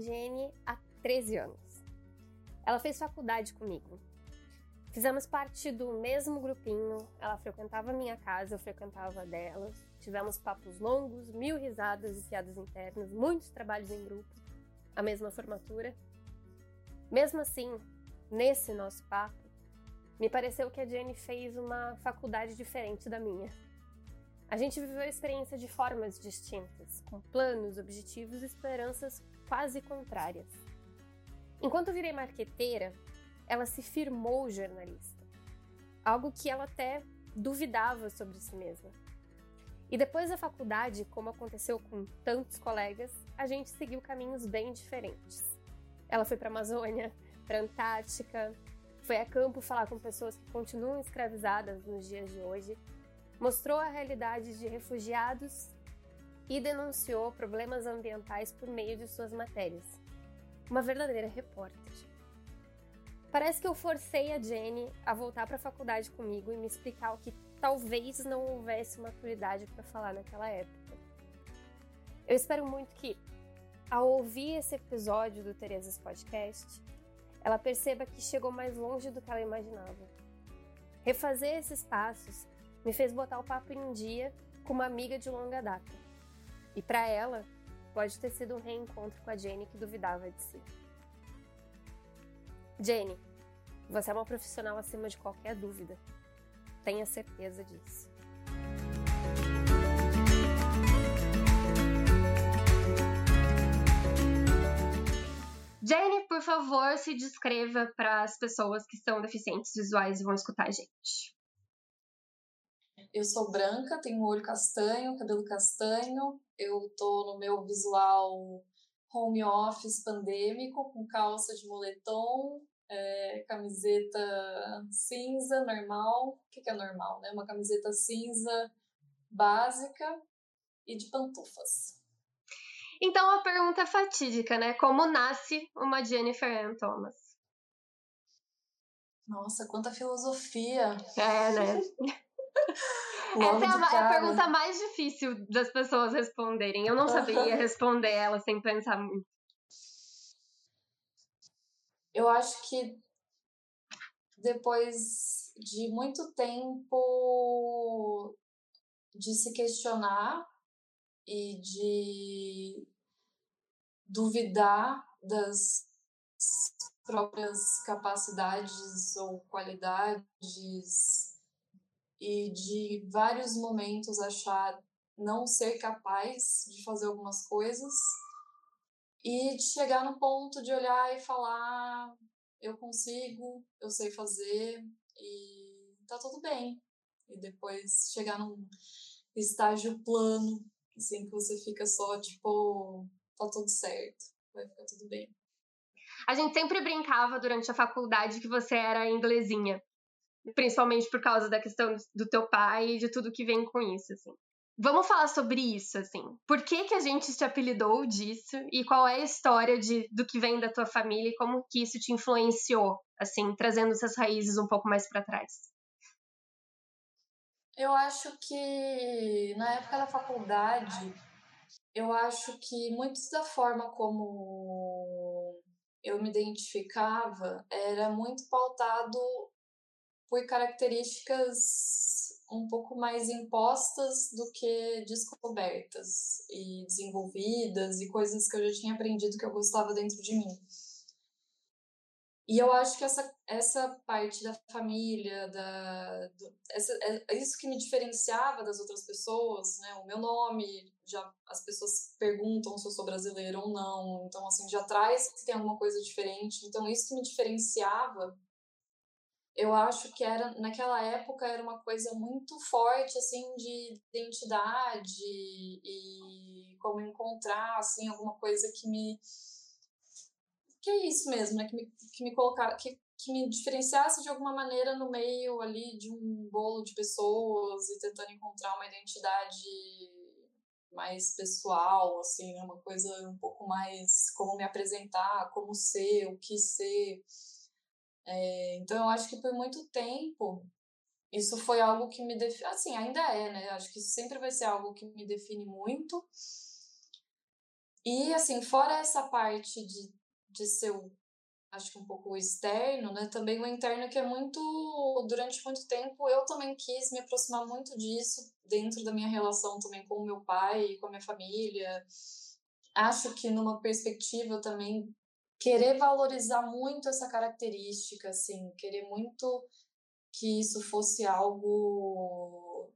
Jenny há 13 anos. Ela fez faculdade comigo. Fizemos parte do mesmo grupinho, ela frequentava minha casa, eu frequentava dela. Tivemos papos longos, mil risadas e piadas internas, muitos trabalhos em grupo, a mesma formatura. Mesmo assim, nesse nosso papo, me pareceu que a Jenny fez uma faculdade diferente da minha. A gente viveu a experiência de formas distintas, com planos, objetivos e esperanças quase contrárias. Enquanto virei marqueteira, ela se firmou jornalista, algo que ela até duvidava sobre si mesma. E depois da faculdade, como aconteceu com tantos colegas, a gente seguiu caminhos bem diferentes. Ela foi para a Amazônia, para a Antártica, foi a campo falar com pessoas que continuam escravizadas nos dias de hoje mostrou a realidade de refugiados e denunciou problemas ambientais por meio de suas matérias. Uma verdadeira repórter. Parece que eu forcei a Jenny a voltar para a faculdade comigo e me explicar o que talvez não houvesse maturidade para falar naquela época. Eu espero muito que, ao ouvir esse episódio do Teresas Podcast, ela perceba que chegou mais longe do que ela imaginava. Refazer esses passos me fez botar o papo em um dia com uma amiga de longa data. E para ela, pode ter sido um reencontro com a Jenny que duvidava de si. Jenny, você é uma profissional acima de qualquer dúvida. Tenha certeza disso. Jenny, por favor, se descreva para as pessoas que são deficientes visuais e vão escutar a gente. Eu sou branca, tenho olho castanho, cabelo castanho. Eu tô no meu visual home office pandêmico, com calça de moletom, é, camiseta cinza normal. O que, que é normal, né? Uma camiseta cinza básica e de pantufas. Então a pergunta é fatídica, né? Como nasce uma Jennifer Ann Thomas? Nossa, quanta filosofia! É, né? Essa é a, é a, pergunta mais difícil das pessoas responderem. Eu não sabia responder ela sem pensar muito. Eu acho que depois de muito tempo de se questionar e de duvidar das próprias capacidades ou qualidades e de vários momentos achar não ser capaz de fazer algumas coisas e de chegar no ponto de olhar e falar eu consigo, eu sei fazer e tá tudo bem. E depois chegar num estágio plano, assim, que você fica só tipo, tá tudo certo, vai ficar tudo bem. A gente sempre brincava durante a faculdade que você era inglesinha principalmente por causa da questão do teu pai e de tudo que vem com isso, assim. Vamos falar sobre isso, assim. Por que, que a gente te apelidou disso e qual é a história de, do que vem da tua família e como que isso te influenciou, assim, trazendo essas raízes um pouco mais para trás? Eu acho que na época da faculdade, eu acho que muito da forma como eu me identificava era muito pautado por características um pouco mais impostas do que descobertas e desenvolvidas e coisas que eu já tinha aprendido que eu gostava dentro de mim. E eu acho que essa, essa parte da família, da, do, essa, é isso que me diferenciava das outras pessoas, né? O meu nome, já as pessoas perguntam se eu sou brasileira ou não, então assim já traz que tem alguma coisa diferente. Então isso que me diferenciava eu acho que era naquela época era uma coisa muito forte assim de identidade e como encontrar assim alguma coisa que me que é isso mesmo né que me, que me colocar que, que me diferenciasse de alguma maneira no meio ali de um bolo de pessoas e tentando encontrar uma identidade mais pessoal assim né? uma coisa um pouco mais como me apresentar como ser o que ser é, então, eu acho que por muito tempo isso foi algo que me define. Assim, ainda é, né? Acho que isso sempre vai ser algo que me define muito. E, assim, fora essa parte de, de ser acho que um pouco externo, né? Também o interno que é muito, durante muito tempo eu também quis me aproximar muito disso dentro da minha relação também com o meu pai, com a minha família. Acho que numa perspectiva também querer valorizar muito essa característica, assim, querer muito que isso fosse algo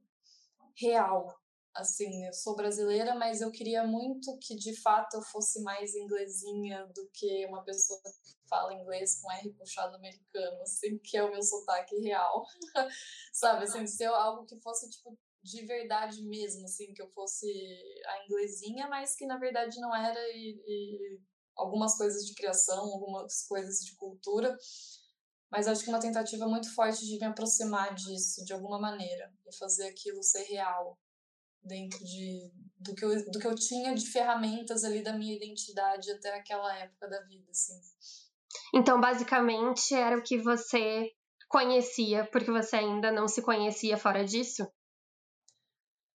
real, assim, eu sou brasileira, mas eu queria muito que de fato eu fosse mais inglesinha do que uma pessoa que fala inglês com R puxado americano, assim, que é o meu sotaque real. Sabe, assim, ser algo que fosse tipo de verdade mesmo, assim, que eu fosse a inglesinha, mas que na verdade não era e, e algumas coisas de criação, algumas coisas de cultura. Mas acho que uma tentativa muito forte de me aproximar disso de alguma maneira e fazer aquilo ser real, dentro de, do, que eu, do que eu tinha de ferramentas ali da minha identidade até aquela época da vida, assim. Então, basicamente, era o que você conhecia, porque você ainda não se conhecia fora disso?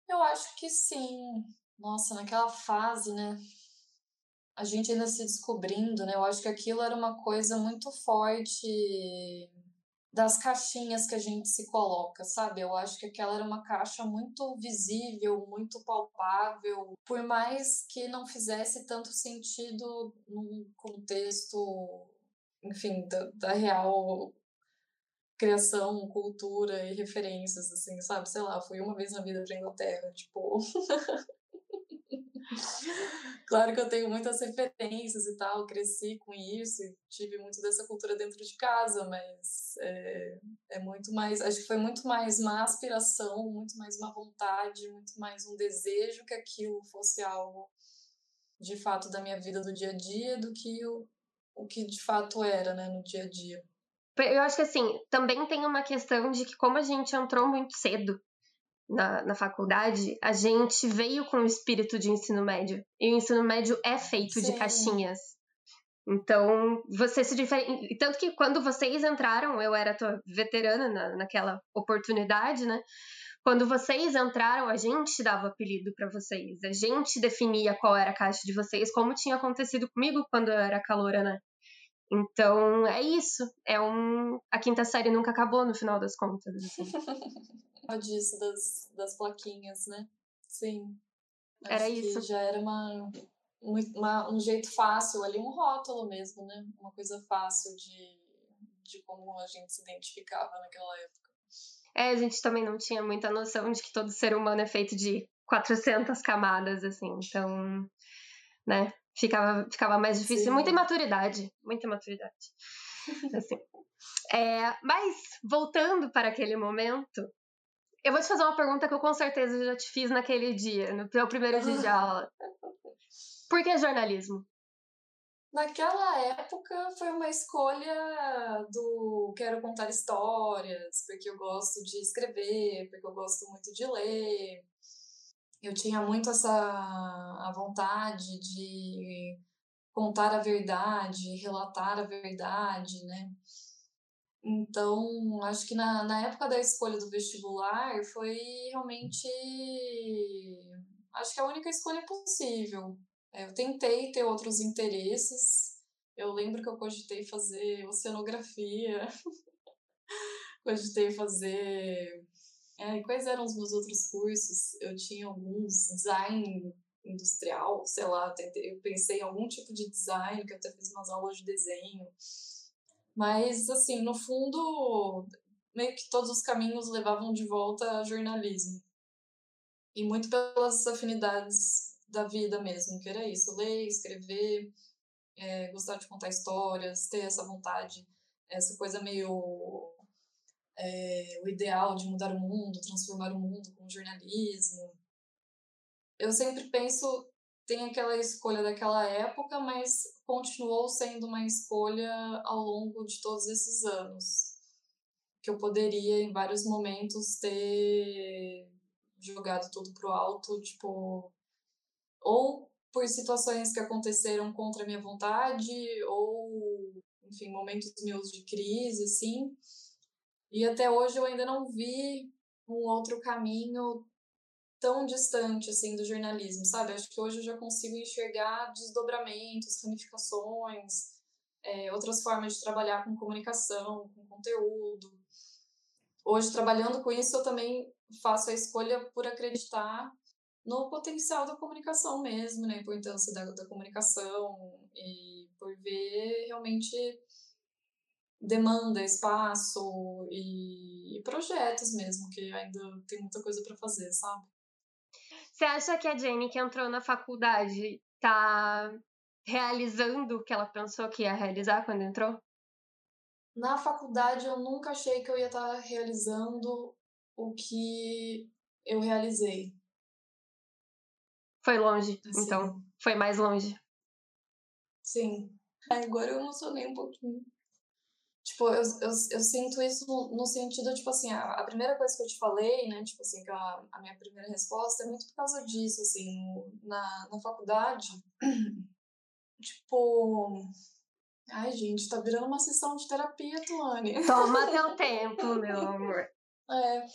Eu acho que sim. Nossa, naquela fase, né? A gente ainda se descobrindo, né? Eu acho que aquilo era uma coisa muito forte das caixinhas que a gente se coloca, sabe? Eu acho que aquela era uma caixa muito visível, muito palpável, por mais que não fizesse tanto sentido num contexto, enfim, da, da real criação, cultura e referências, assim, sabe? Sei lá, fui uma vez na vida pra Inglaterra, tipo. claro que eu tenho muitas referências e tal, cresci com isso e tive muito dessa cultura dentro de casa, mas é, é muito mais, acho que foi muito mais uma aspiração, muito mais uma vontade, muito mais um desejo que aquilo fosse algo de fato da minha vida do dia a dia do que o, o que de fato era, né, no dia a dia. Eu acho que assim, também tem uma questão de que como a gente entrou muito cedo na, na faculdade, a gente veio com o espírito de ensino médio. E o ensino médio é feito Sim. de caixinhas. Então, você se diferencia. Tanto que quando vocês entraram, eu era tua veterana na, naquela oportunidade, né? Quando vocês entraram, a gente dava apelido para vocês. A gente definia qual era a caixa de vocês, como tinha acontecido comigo quando eu era caloura, né? Então, é isso. É um. A quinta série nunca acabou no final das contas. Assim. disso das, das plaquinhas, né? Sim. Acho era isso. já era uma, uma, um jeito fácil ali, um rótulo mesmo, né? Uma coisa fácil de, de como a gente se identificava naquela época. É, a gente também não tinha muita noção de que todo ser humano é feito de 400 camadas, assim. Então, né? Ficava, ficava mais difícil. Sim. Muita imaturidade. Muita imaturidade. assim. É, mas, voltando para aquele momento, eu vou te fazer uma pergunta que eu com certeza já te fiz naquele dia, no teu primeiro dia de aula. Por que jornalismo? Naquela época foi uma escolha do quero contar histórias, porque eu gosto de escrever, porque eu gosto muito de ler. Eu tinha muito essa a vontade de contar a verdade, relatar a verdade, né? Então, acho que na, na época da escolha do vestibular foi realmente. Acho que a única escolha possível. É, eu tentei ter outros interesses. Eu lembro que eu cogitei fazer oceanografia, cogitei fazer. É, quais eram os meus outros cursos? Eu tinha alguns design industrial, sei lá, tentei, eu pensei em algum tipo de design, que eu até fiz umas aulas de desenho. Mas, assim, no fundo, meio que todos os caminhos levavam de volta a jornalismo. E muito pelas afinidades da vida mesmo, que era isso: ler, escrever, é, gostar de contar histórias, ter essa vontade, essa coisa meio. É, o ideal de mudar o mundo, transformar o mundo com o jornalismo. Eu sempre penso tem aquela escolha daquela época, mas continuou sendo uma escolha ao longo de todos esses anos. Que eu poderia, em vários momentos, ter jogado tudo pro alto, tipo. Ou por situações que aconteceram contra a minha vontade, ou, enfim, momentos meus de crise, assim. E até hoje eu ainda não vi um outro caminho tão distante assim do jornalismo, sabe? Acho que hoje eu já consigo enxergar desdobramentos, ramificações, é, outras formas de trabalhar com comunicação, com conteúdo. Hoje, trabalhando com isso, eu também faço a escolha por acreditar no potencial da comunicação mesmo, né? A importância da, da comunicação e por ver realmente demanda, espaço e, e projetos mesmo, que ainda tem muita coisa para fazer, sabe? Você acha que a Jenny que entrou na faculdade tá realizando o que ela pensou que ia realizar quando entrou? Na faculdade eu nunca achei que eu ia estar tá realizando o que eu realizei. Foi longe, assim. então. Foi mais longe. Sim. Agora eu emocionei um pouquinho. Tipo, eu, eu, eu sinto isso no, no, sentido, tipo assim, a, a, primeira coisa que eu te falei, né, tipo assim, que a, a minha primeira resposta é muito por causa disso, assim, na, na faculdade, tipo, ai, gente, tá virando uma sessão de terapia, Tuane. Toma teu tempo, meu amor. É,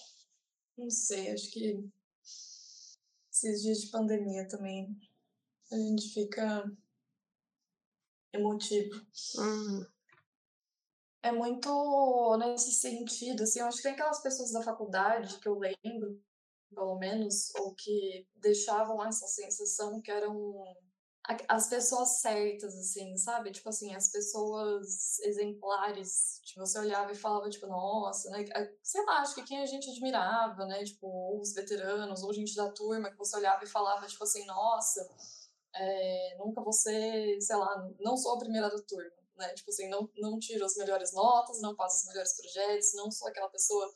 não sei, acho que esses dias de pandemia também a gente fica emotivo. Uhum é muito nesse sentido, assim, eu acho que tem aquelas pessoas da faculdade que eu lembro, pelo menos, ou que deixavam essa sensação que eram as pessoas certas, assim, sabe? Tipo assim, as pessoas exemplares, tipo, você olhava e falava, tipo, nossa, né? Sei lá, acho que quem a gente admirava, né? Tipo, ou os veteranos, ou gente da turma, que você olhava e falava, tipo assim, nossa, é, nunca você, sei lá, não sou a primeira da turma né? Tipo assim, não, não tiro as melhores notas, não faço os melhores projetos, não sou aquela pessoa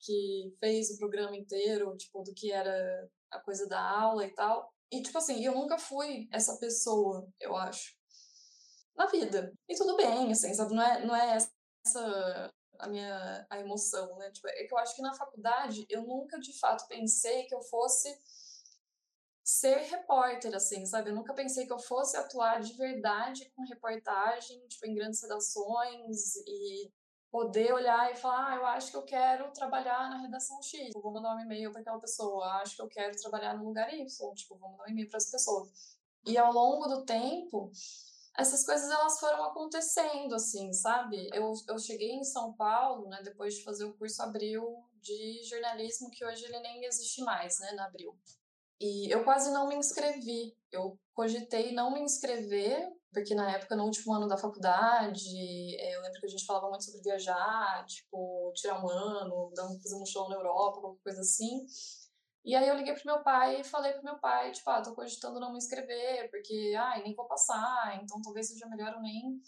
que fez o programa inteiro, tipo, do que era a coisa da aula e tal. E, tipo assim, eu nunca fui essa pessoa, eu acho, na vida. E tudo bem, assim, sabe? Não é, não é essa a minha a emoção, né? Tipo, é que eu acho que na faculdade eu nunca de fato pensei que eu fosse ser repórter, assim, sabe? Eu nunca pensei que eu fosse atuar de verdade com reportagem, tipo, em grandes redações e poder olhar e falar, ah, eu acho que eu quero trabalhar na redação X, tipo, vou mandar um e-mail para aquela pessoa, acho que eu quero trabalhar no lugar Y, tipo, vou mandar um e-mail para essa pessoa. E ao longo do tempo, essas coisas elas foram acontecendo, assim, sabe? Eu, eu cheguei em São Paulo, né, depois de fazer o curso Abril de jornalismo, que hoje ele nem existe mais, né, na Abril. E eu quase não me inscrevi. Eu cogitei não me inscrever, porque na época, no último ano da faculdade, eh, eu lembro que a gente falava muito sobre viajar, tipo, tirar um ano, fazer um show na Europa, qualquer coisa assim. E aí eu liguei pro meu pai e falei pro meu pai, tipo, ah, tô cogitando não me inscrever, porque, ai, nem vou passar, então talvez seja melhor eu nem...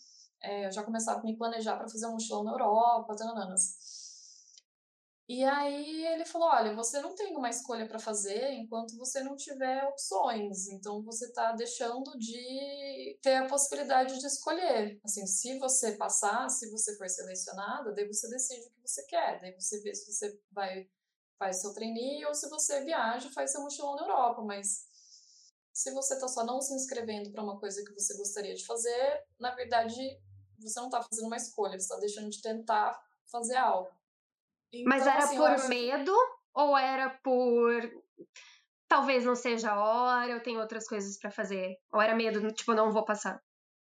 É, eu já começar a me planejar para fazer um show na Europa, tanananas. E aí ele falou: olha, você não tem uma escolha para fazer enquanto você não tiver opções. Então você está deixando de ter a possibilidade de escolher. Assim, se você passar, se você for selecionada, daí você decide o que você quer. Daí você vê se você vai faz seu trainee ou se você viaja faz seu mochilão na Europa. Mas se você está só não se inscrevendo para uma coisa que você gostaria de fazer, na verdade você não está fazendo uma escolha, você está deixando de tentar fazer algo. Então, Mas era assim, por acho... medo ou era por talvez não seja a hora, eu tenho outras coisas para fazer? Ou era medo, tipo, não vou passar?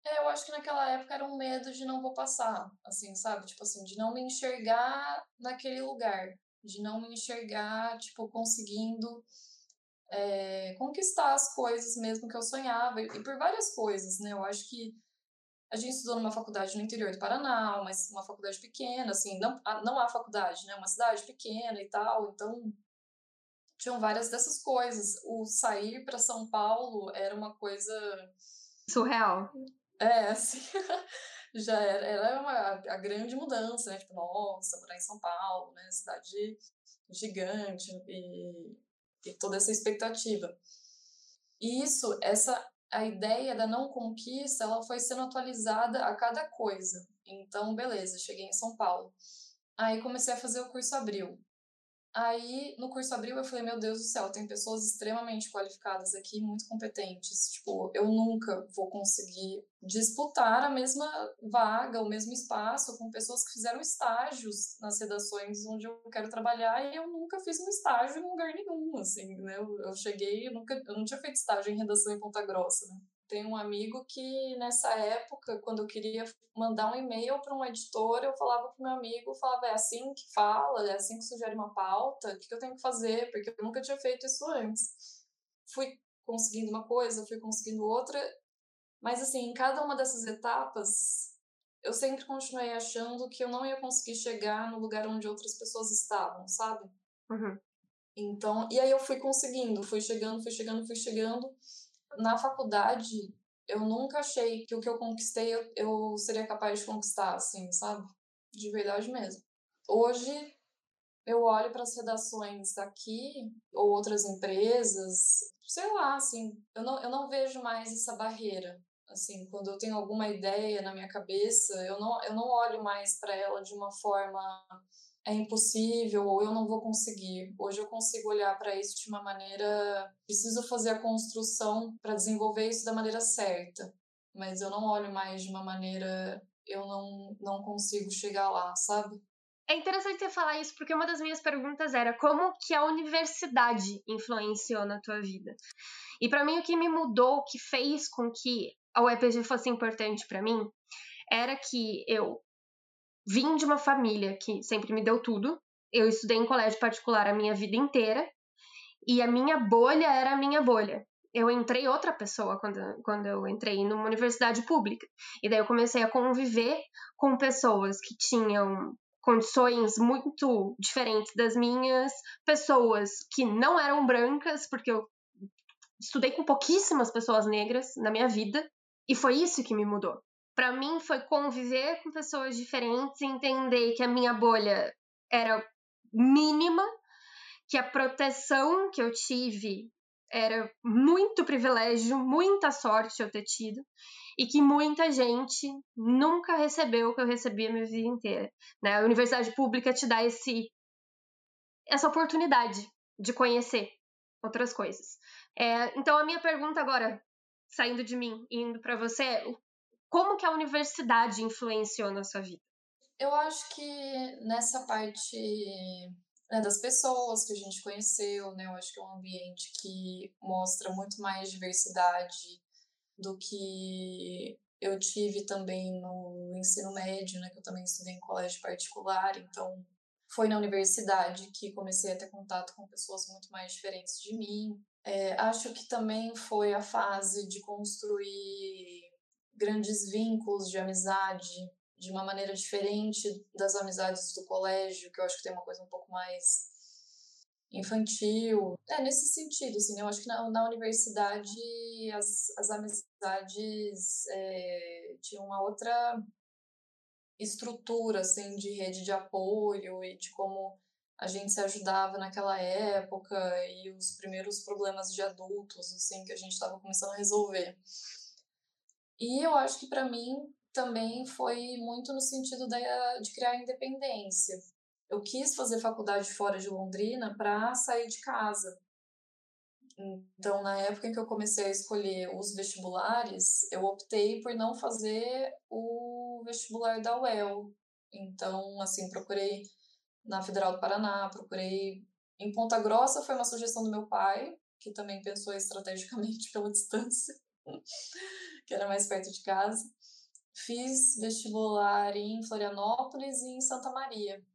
É, eu acho que naquela época era um medo de não vou passar, assim, sabe? Tipo assim, de não me enxergar naquele lugar, de não me enxergar, tipo, conseguindo é, conquistar as coisas mesmo que eu sonhava, e, e por várias coisas, né? Eu acho que a gente estudou numa faculdade no interior do Paraná, mas uma faculdade pequena, assim, não, não há faculdade, né? Uma cidade pequena e tal, então tinham várias dessas coisas. O sair para São Paulo era uma coisa surreal. É, assim, já era, era uma, a grande mudança, né? Tipo, nossa, morar em São Paulo, né? Cidade gigante e, e toda essa expectativa. E isso, essa a ideia da não conquista ela foi sendo atualizada a cada coisa. Então, beleza, cheguei em São Paulo. Aí comecei a fazer o curso Abril. Aí, no curso abril, eu falei, meu Deus do céu, tem pessoas extremamente qualificadas aqui, muito competentes. Tipo, eu nunca vou conseguir disputar a mesma vaga, o mesmo espaço com pessoas que fizeram estágios nas redações onde eu quero trabalhar e eu nunca fiz um estágio em lugar nenhum, assim, né? Eu, eu cheguei, eu, nunca, eu não tinha feito estágio em redação em Ponta Grossa, né? Tem um amigo que nessa época, quando eu queria mandar um e-mail para um editor, eu falava para meu amigo, falava, é assim que fala, é assim que sugere uma pauta, o que eu tenho que fazer? Porque eu nunca tinha feito isso antes. Fui conseguindo uma coisa, fui conseguindo outra, mas assim, em cada uma dessas etapas, eu sempre continuei achando que eu não ia conseguir chegar no lugar onde outras pessoas estavam, sabe? Uhum. Então, e aí eu fui conseguindo, fui chegando, fui chegando, fui chegando na faculdade, eu nunca achei que o que eu conquistei eu, eu seria capaz de conquistar, assim, sabe? De verdade mesmo. Hoje, eu olho para as redações aqui, ou outras empresas, sei lá, assim, eu não, eu não vejo mais essa barreira. Assim, quando eu tenho alguma ideia na minha cabeça, eu não, eu não olho mais para ela de uma forma é impossível ou eu não vou conseguir. Hoje eu consigo olhar para isso de uma maneira. Preciso fazer a construção para desenvolver isso da maneira certa, mas eu não olho mais de uma maneira. Eu não, não consigo chegar lá, sabe? É interessante você falar isso porque uma das minhas perguntas era como que a universidade influenciou na tua vida. E para mim o que me mudou, o que fez com que a UEPG fosse importante para mim, era que eu vim de uma família que sempre me deu tudo. Eu estudei em colégio particular a minha vida inteira e a minha bolha era a minha bolha. Eu entrei outra pessoa quando, quando eu entrei numa universidade pública. E daí eu comecei a conviver com pessoas que tinham condições muito diferentes das minhas, pessoas que não eram brancas, porque eu estudei com pouquíssimas pessoas negras na minha vida, e foi isso que me mudou para mim foi conviver com pessoas diferentes, entender que a minha bolha era mínima, que a proteção que eu tive era muito privilégio, muita sorte eu ter tido, e que muita gente nunca recebeu o que eu recebi a minha vida inteira. Né? A universidade pública te dá esse, essa oportunidade de conhecer outras coisas. É, então, a minha pergunta agora, saindo de mim indo para você, é como que a universidade influenciou na sua vida? Eu acho que nessa parte né, das pessoas que a gente conheceu, né, eu acho que é um ambiente que mostra muito mais diversidade do que eu tive também no ensino médio, né, que eu também estudei em colégio particular, então foi na universidade que comecei a ter contato com pessoas muito mais diferentes de mim. É, acho que também foi a fase de construir grandes vínculos de amizade de uma maneira diferente das amizades do colégio, que eu acho que tem uma coisa um pouco mais infantil. É, nesse sentido, assim, né? eu acho que na, na universidade as, as amizades é, tinham uma outra estrutura, assim, de rede de apoio e de como a gente se ajudava naquela época e os primeiros problemas de adultos, assim, que a gente estava começando a resolver. E eu acho que para mim também foi muito no sentido da, de criar independência. Eu quis fazer faculdade fora de Londrina para sair de casa. Então, na época em que eu comecei a escolher os vestibulares, eu optei por não fazer o vestibular da UEL. Então, assim, procurei na Federal do Paraná, procurei em Ponta Grossa, foi uma sugestão do meu pai, que também pensou estrategicamente pela distância que era mais perto de casa. Fiz vestibular em Florianópolis e em Santa Maria.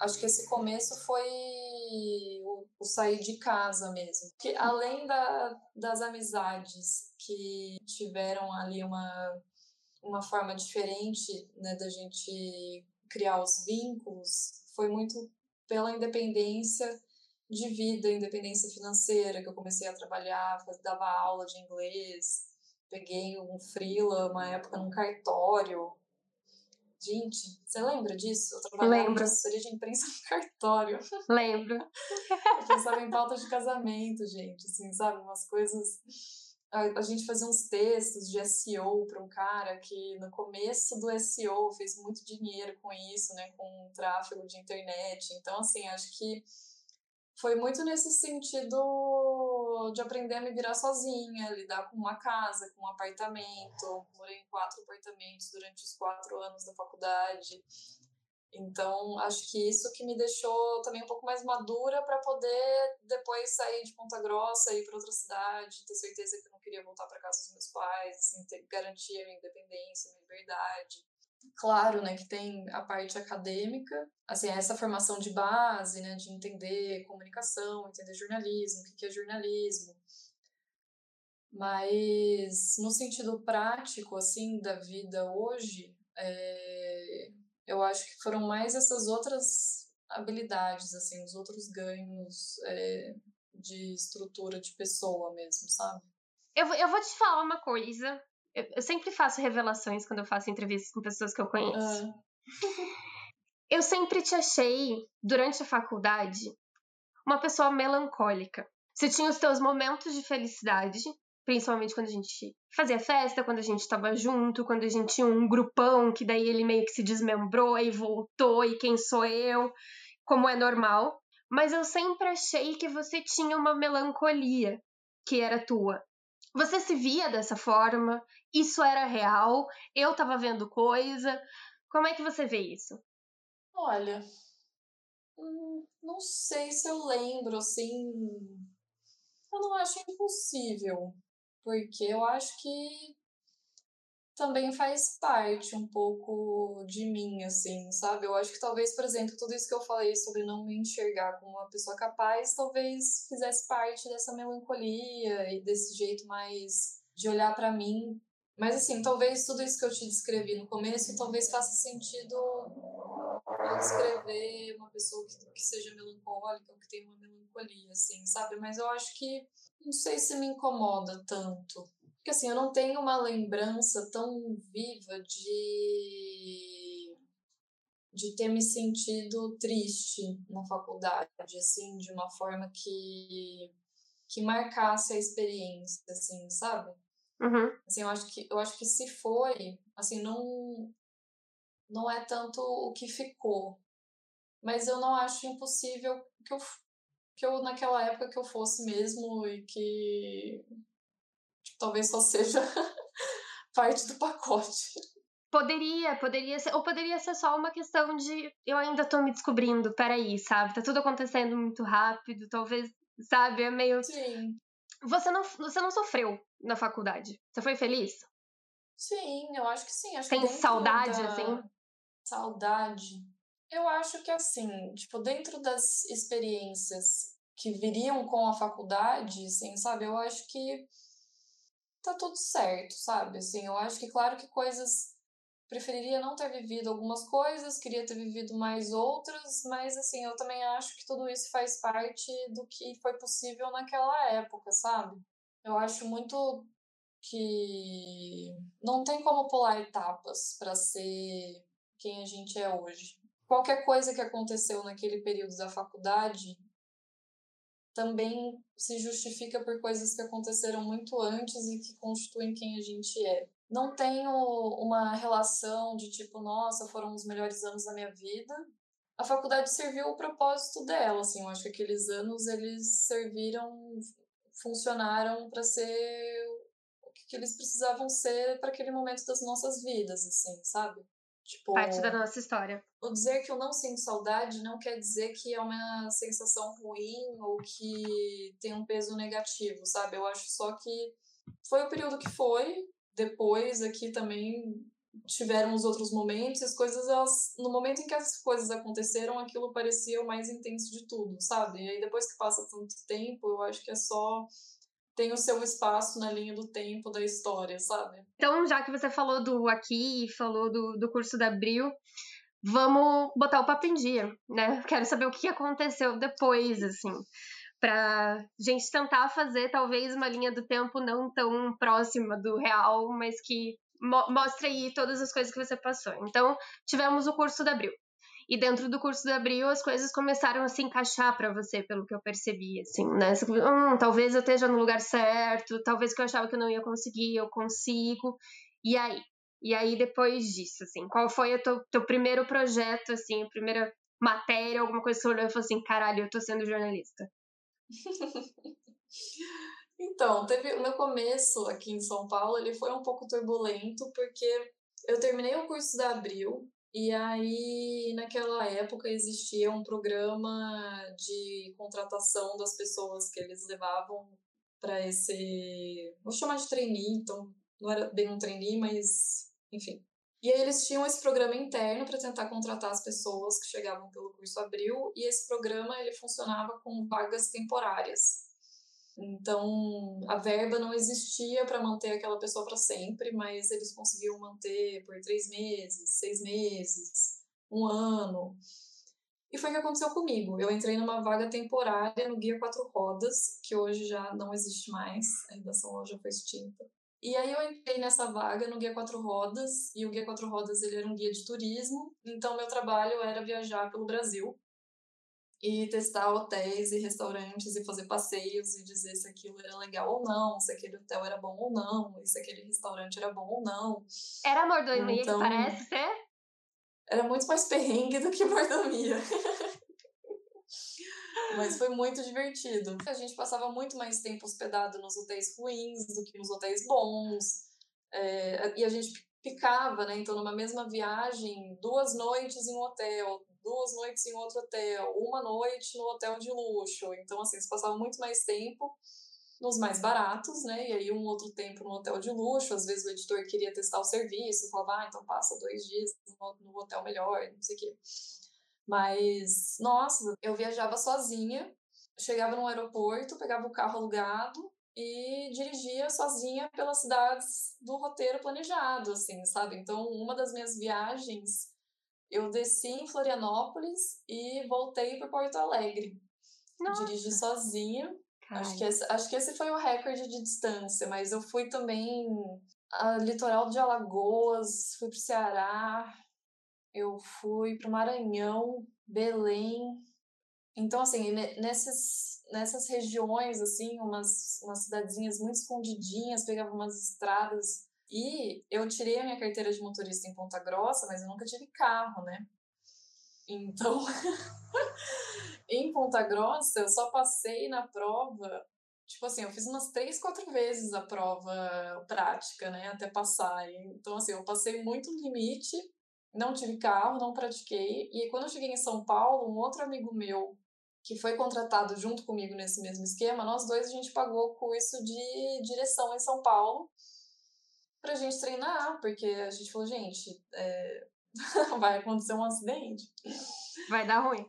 Acho que esse começo foi o, o sair de casa mesmo. Que além da, das amizades que tiveram ali uma, uma forma diferente né, da gente criar os vínculos, foi muito pela independência de vida, independência financeira, que eu comecei a trabalhar, dava aula de inglês, Peguei um freela uma época num cartório. Gente, você lembra disso? Eu trabalhava Lembro. em assessoria de imprensa no cartório. Lembro. Eu pensava em pauta de casamento, gente, assim, sabe? Umas coisas. A, a gente fazia uns textos de SEO para um cara que no começo do SEO fez muito dinheiro com isso, né? Com tráfego de internet. Então, assim, acho que foi muito nesse sentido de aprender a me virar sozinha, lidar com uma casa, com um apartamento. Morei em quatro apartamentos durante os quatro anos da faculdade. Então, acho que isso que me deixou também um pouco mais madura para poder depois sair de Ponta Grossa e ir para outra cidade, ter certeza que eu não queria voltar para casa dos meus pais, assim, ter, garantir a minha independência, a minha liberdade. Claro, né, que tem a parte acadêmica, assim, essa formação de base, né, de entender comunicação, entender jornalismo, o que é jornalismo. Mas no sentido prático, assim, da vida hoje, é, eu acho que foram mais essas outras habilidades, assim, os outros ganhos é, de estrutura de pessoa mesmo, sabe? Eu, eu vou te falar uma coisa. Eu, eu sempre faço revelações quando eu faço entrevistas com pessoas que eu conheço. Ah. eu sempre te achei, durante a faculdade, uma pessoa melancólica. Você tinha os teus momentos de felicidade, principalmente quando a gente fazia festa, quando a gente estava junto, quando a gente tinha um grupão que daí ele meio que se desmembrou e voltou e quem sou eu, como é normal. Mas eu sempre achei que você tinha uma melancolia que era tua. Você se via dessa forma? Isso era real? Eu estava vendo coisa? Como é que você vê isso? Olha, hum, não sei se eu lembro assim. Eu não acho impossível porque eu acho que também faz parte um pouco de mim, assim, sabe? Eu acho que talvez, por exemplo, tudo isso que eu falei sobre não me enxergar como uma pessoa capaz, talvez fizesse parte dessa melancolia e desse jeito mais de olhar para mim. Mas, assim, talvez tudo isso que eu te descrevi no começo, talvez faça sentido descrever uma pessoa que, que seja melancólica ou que tenha uma melancolia, assim, sabe? Mas eu acho que não sei se me incomoda tanto. Porque assim, eu não tenho uma lembrança tão viva de de ter me sentido triste na faculdade, assim, de uma forma que que marcasse a experiência, assim, sabe? Uhum. Assim, eu acho que eu acho que se foi, assim, não não é tanto o que ficou, mas eu não acho impossível que eu que eu naquela época que eu fosse mesmo e que talvez só seja parte do pacote. Poderia, poderia ser, ou poderia ser só uma questão de eu ainda tô me descobrindo, peraí, sabe? Tá tudo acontecendo muito rápido, talvez, sabe? É meio. Sim. Você não, você não sofreu na faculdade. Você foi feliz? Sim, eu acho que sim. Acho Tem saudade, da... assim? Saudade. Eu acho que assim, tipo, dentro das experiências que viriam com a faculdade, assim, sabe? Eu acho que tá tudo certo, sabe? Assim, eu acho que claro que coisas preferiria não ter vivido algumas coisas, queria ter vivido mais outras, mas assim, eu também acho que tudo isso faz parte do que foi possível naquela época, sabe? Eu acho muito que não tem como pular etapas para ser quem a gente é hoje qualquer coisa que aconteceu naquele período da faculdade também se justifica por coisas que aconteceram muito antes e que constituem quem a gente é. Não tenho uma relação de tipo, nossa, foram os melhores anos da minha vida. A faculdade serviu o propósito dela, assim, eu acho que aqueles anos eles serviram, funcionaram para ser o que eles precisavam ser para aquele momento das nossas vidas, assim, sabe? Tipo, Parte da nossa história. O dizer que eu não sinto saudade não quer dizer que é uma sensação ruim ou que tem um peso negativo, sabe? Eu acho só que foi o período que foi. Depois aqui também tiveram os outros momentos, e as coisas, elas, no momento em que as coisas aconteceram, aquilo parecia o mais intenso de tudo, sabe? E aí depois que passa tanto tempo, eu acho que é só tem o seu espaço na linha do tempo da história, sabe? Então, já que você falou do aqui e falou do, do curso da Abril, vamos botar o papo em dia, né? Quero saber o que aconteceu depois, assim, pra gente tentar fazer talvez uma linha do tempo não tão próxima do real, mas que mo mostre aí todas as coisas que você passou. Então, tivemos o curso da Abril. E dentro do curso da Abril, as coisas começaram a se encaixar para você, pelo que eu percebi, assim, né? Hum, talvez eu esteja no lugar certo, talvez que eu achava que eu não ia conseguir, eu consigo. E aí? E aí, depois disso, assim, qual foi o teu, teu primeiro projeto, assim, a primeira matéria, alguma coisa que você olhou e falou assim, caralho, eu tô sendo jornalista? então, teve o meu começo aqui em São Paulo, ele foi um pouco turbulento, porque eu terminei o curso da Abril, e aí, naquela época, existia um programa de contratação das pessoas que eles levavam para esse. Vou chamar de trainee, então não era bem um trainee, mas enfim. E aí eles tinham esse programa interno para tentar contratar as pessoas que chegavam pelo curso Abril, e esse programa ele funcionava com vagas temporárias. Então, a verba não existia para manter aquela pessoa para sempre, mas eles conseguiam manter por três meses, seis meses, um ano. E foi o que aconteceu comigo. Eu entrei numa vaga temporária no Guia Quatro Rodas, que hoje já não existe mais, a redação já foi extinta. E aí eu entrei nessa vaga no Guia Quatro Rodas, e o Guia Quatro Rodas ele era um guia de turismo, então meu trabalho era viajar pelo Brasil e testar hotéis e restaurantes e fazer passeios e dizer se aquilo era legal ou não, se aquele hotel era bom ou não, e se aquele restaurante era bom ou não. Era mordomia então, que parece ser? Era muito mais perrengue do que mordomia. Mas foi muito divertido. A gente passava muito mais tempo hospedado nos hotéis ruins do que nos hotéis bons. É, e a gente ficava, né? Então, numa mesma viagem, duas noites em um hotel, duas noites em outro hotel, uma noite no hotel de luxo. Então, assim, você passava muito mais tempo nos mais baratos, né? E aí um outro tempo no hotel de luxo. Às vezes o editor queria testar o serviço, falava, ah, então passa dois dias no hotel melhor, não sei o quê. Mas, nossa, eu viajava sozinha, chegava no aeroporto, pegava o carro alugado e dirigia sozinha pelas cidades do roteiro planejado, assim, sabe? Então, uma das minhas viagens eu desci em Florianópolis e voltei para Porto Alegre. Nossa. Dirigi sozinha. Acho que, esse, acho que esse foi o recorde de distância, mas eu fui também a litoral de Alagoas, fui para o Ceará, eu fui para o Maranhão, Belém. Então, assim, nessas, nessas regiões, assim, umas, umas cidadezinhas muito escondidinhas, pegava umas estradas e eu tirei a minha carteira de motorista em Ponta Grossa, mas eu nunca tive carro, né? Então, em Ponta Grossa, eu só passei na prova. Tipo assim, eu fiz umas três, quatro vezes a prova prática, né? Até passar. Então, assim, eu passei muito no limite, não tive carro, não pratiquei. E quando eu cheguei em São Paulo, um outro amigo meu, que foi contratado junto comigo nesse mesmo esquema, nós dois a gente pagou o curso de direção em São Paulo pra gente treinar, porque a gente falou, gente, é... vai acontecer um acidente. Vai dar ruim.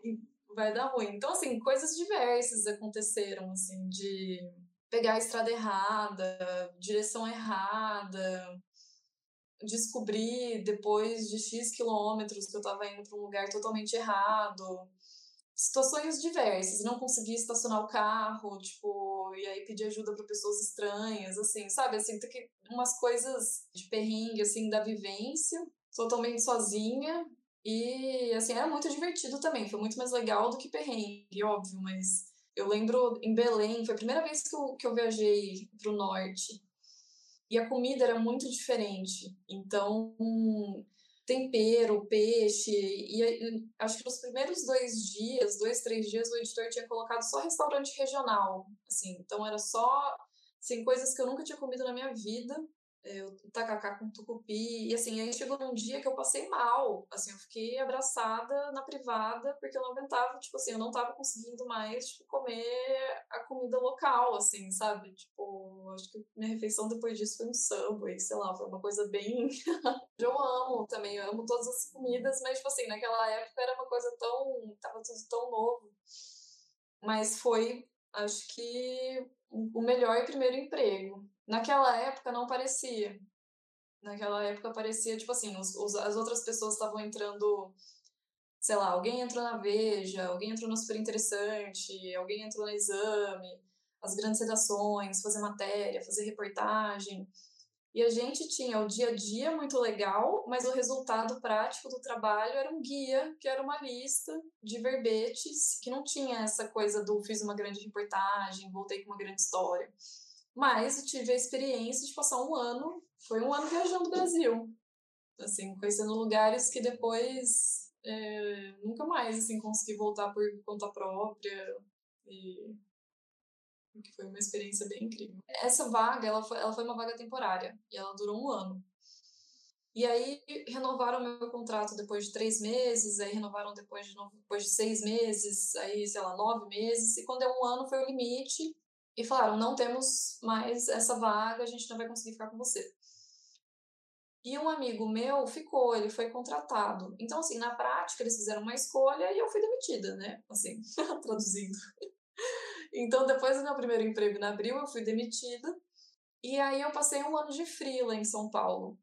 Vai dar ruim. Então, assim, coisas diversas aconteceram, assim, de pegar a estrada errada, direção errada, descobrir depois de X quilômetros que eu tava indo para um lugar totalmente errado situações diversas, não conseguir estacionar o carro, tipo, e aí pedir ajuda para pessoas estranhas, assim, sabe? Assim, que umas coisas de perrengue assim da vivência, totalmente sozinha. E assim, era muito divertido também, foi muito mais legal do que perrengue, óbvio, mas eu lembro em Belém, foi a primeira vez que eu, que eu viajei pro norte. E a comida era muito diferente. Então, tempero, peixe. E acho que nos primeiros dois dias, dois, três dias, o editor tinha colocado só restaurante regional. Assim, então era só assim, coisas que eu nunca tinha comido na minha vida o tacacá com tucupi. E assim, aí chegou num dia que eu passei mal. Assim, eu fiquei abraçada na privada, porque eu não aguentava, tipo assim, eu não tava conseguindo mais, tipo, comer a comida local, assim, sabe? Tipo, acho que minha refeição depois disso foi um subway, sei lá, foi uma coisa bem. eu amo também, eu amo todas as comidas, mas, tipo assim, naquela época era uma coisa tão. tava tudo tão novo. Mas foi, acho que, o melhor primeiro emprego. Naquela época não parecia. Naquela época parecia, tipo assim, os, os, as outras pessoas estavam entrando, sei lá, alguém entrou na Veja, alguém entrou no Super Interessante, alguém entrou no Exame, as grandes redações, fazer matéria, fazer reportagem. E a gente tinha o dia a dia muito legal, mas o resultado prático do trabalho era um guia, que era uma lista de verbetes, que não tinha essa coisa do fiz uma grande reportagem, voltei com uma grande história. Mas tive a experiência de passar um ano, foi um ano viajando o Brasil, assim, conhecendo lugares que depois é, nunca mais assim consegui voltar por conta própria e que foi uma experiência bem incrível. Essa vaga, ela foi, ela foi uma vaga temporária e ela durou um ano. E aí renovaram meu contrato depois de três meses, aí renovaram depois de, depois de seis meses, aí, sei lá, nove meses. E quando é um ano foi o limite. E falaram, não temos mais essa vaga, a gente não vai conseguir ficar com você. E um amigo meu ficou, ele foi contratado. Então, assim, na prática, eles fizeram uma escolha e eu fui demitida, né? Assim, traduzindo. Então, depois do meu primeiro emprego em abril, eu fui demitida. E aí eu passei um ano de freela em São Paulo.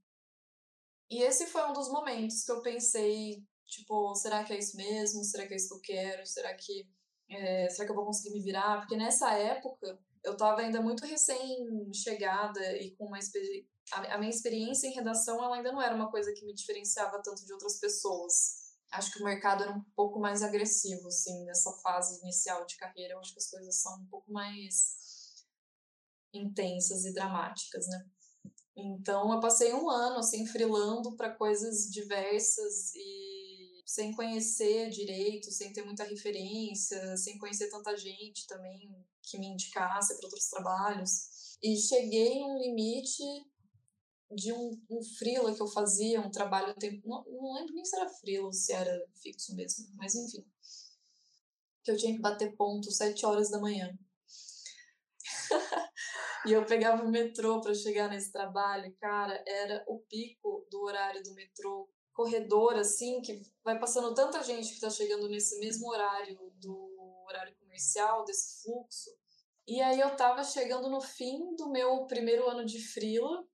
E esse foi um dos momentos que eu pensei, tipo, será que é isso mesmo? Será que é isso que eu quero? Será que, é, será que eu vou conseguir me virar? Porque nessa época eu estava ainda muito recém-chegada e com uma experiência. A minha experiência em redação ela ainda não era uma coisa que me diferenciava tanto de outras pessoas. Acho que o mercado era um pouco mais agressivo, assim, nessa fase inicial de carreira. Eu acho que as coisas são um pouco mais intensas e dramáticas, né? Então eu passei um ano assim frilando para coisas diversas e sem conhecer direito, sem ter muita referência, sem conhecer tanta gente também que me indicasse para outros trabalhos. E cheguei em um limite de um, um que eu fazia, um trabalho tempo, não, não lembro nem se era freela ou se era fixo mesmo, mas enfim. Que eu tinha que bater ponto sete horas da manhã. E eu pegava o metrô para chegar nesse trabalho, cara, era o pico do horário do metrô, corredor assim, que vai passando tanta gente que está chegando nesse mesmo horário do horário comercial, desse fluxo. E aí eu tava chegando no fim do meu primeiro ano de frila,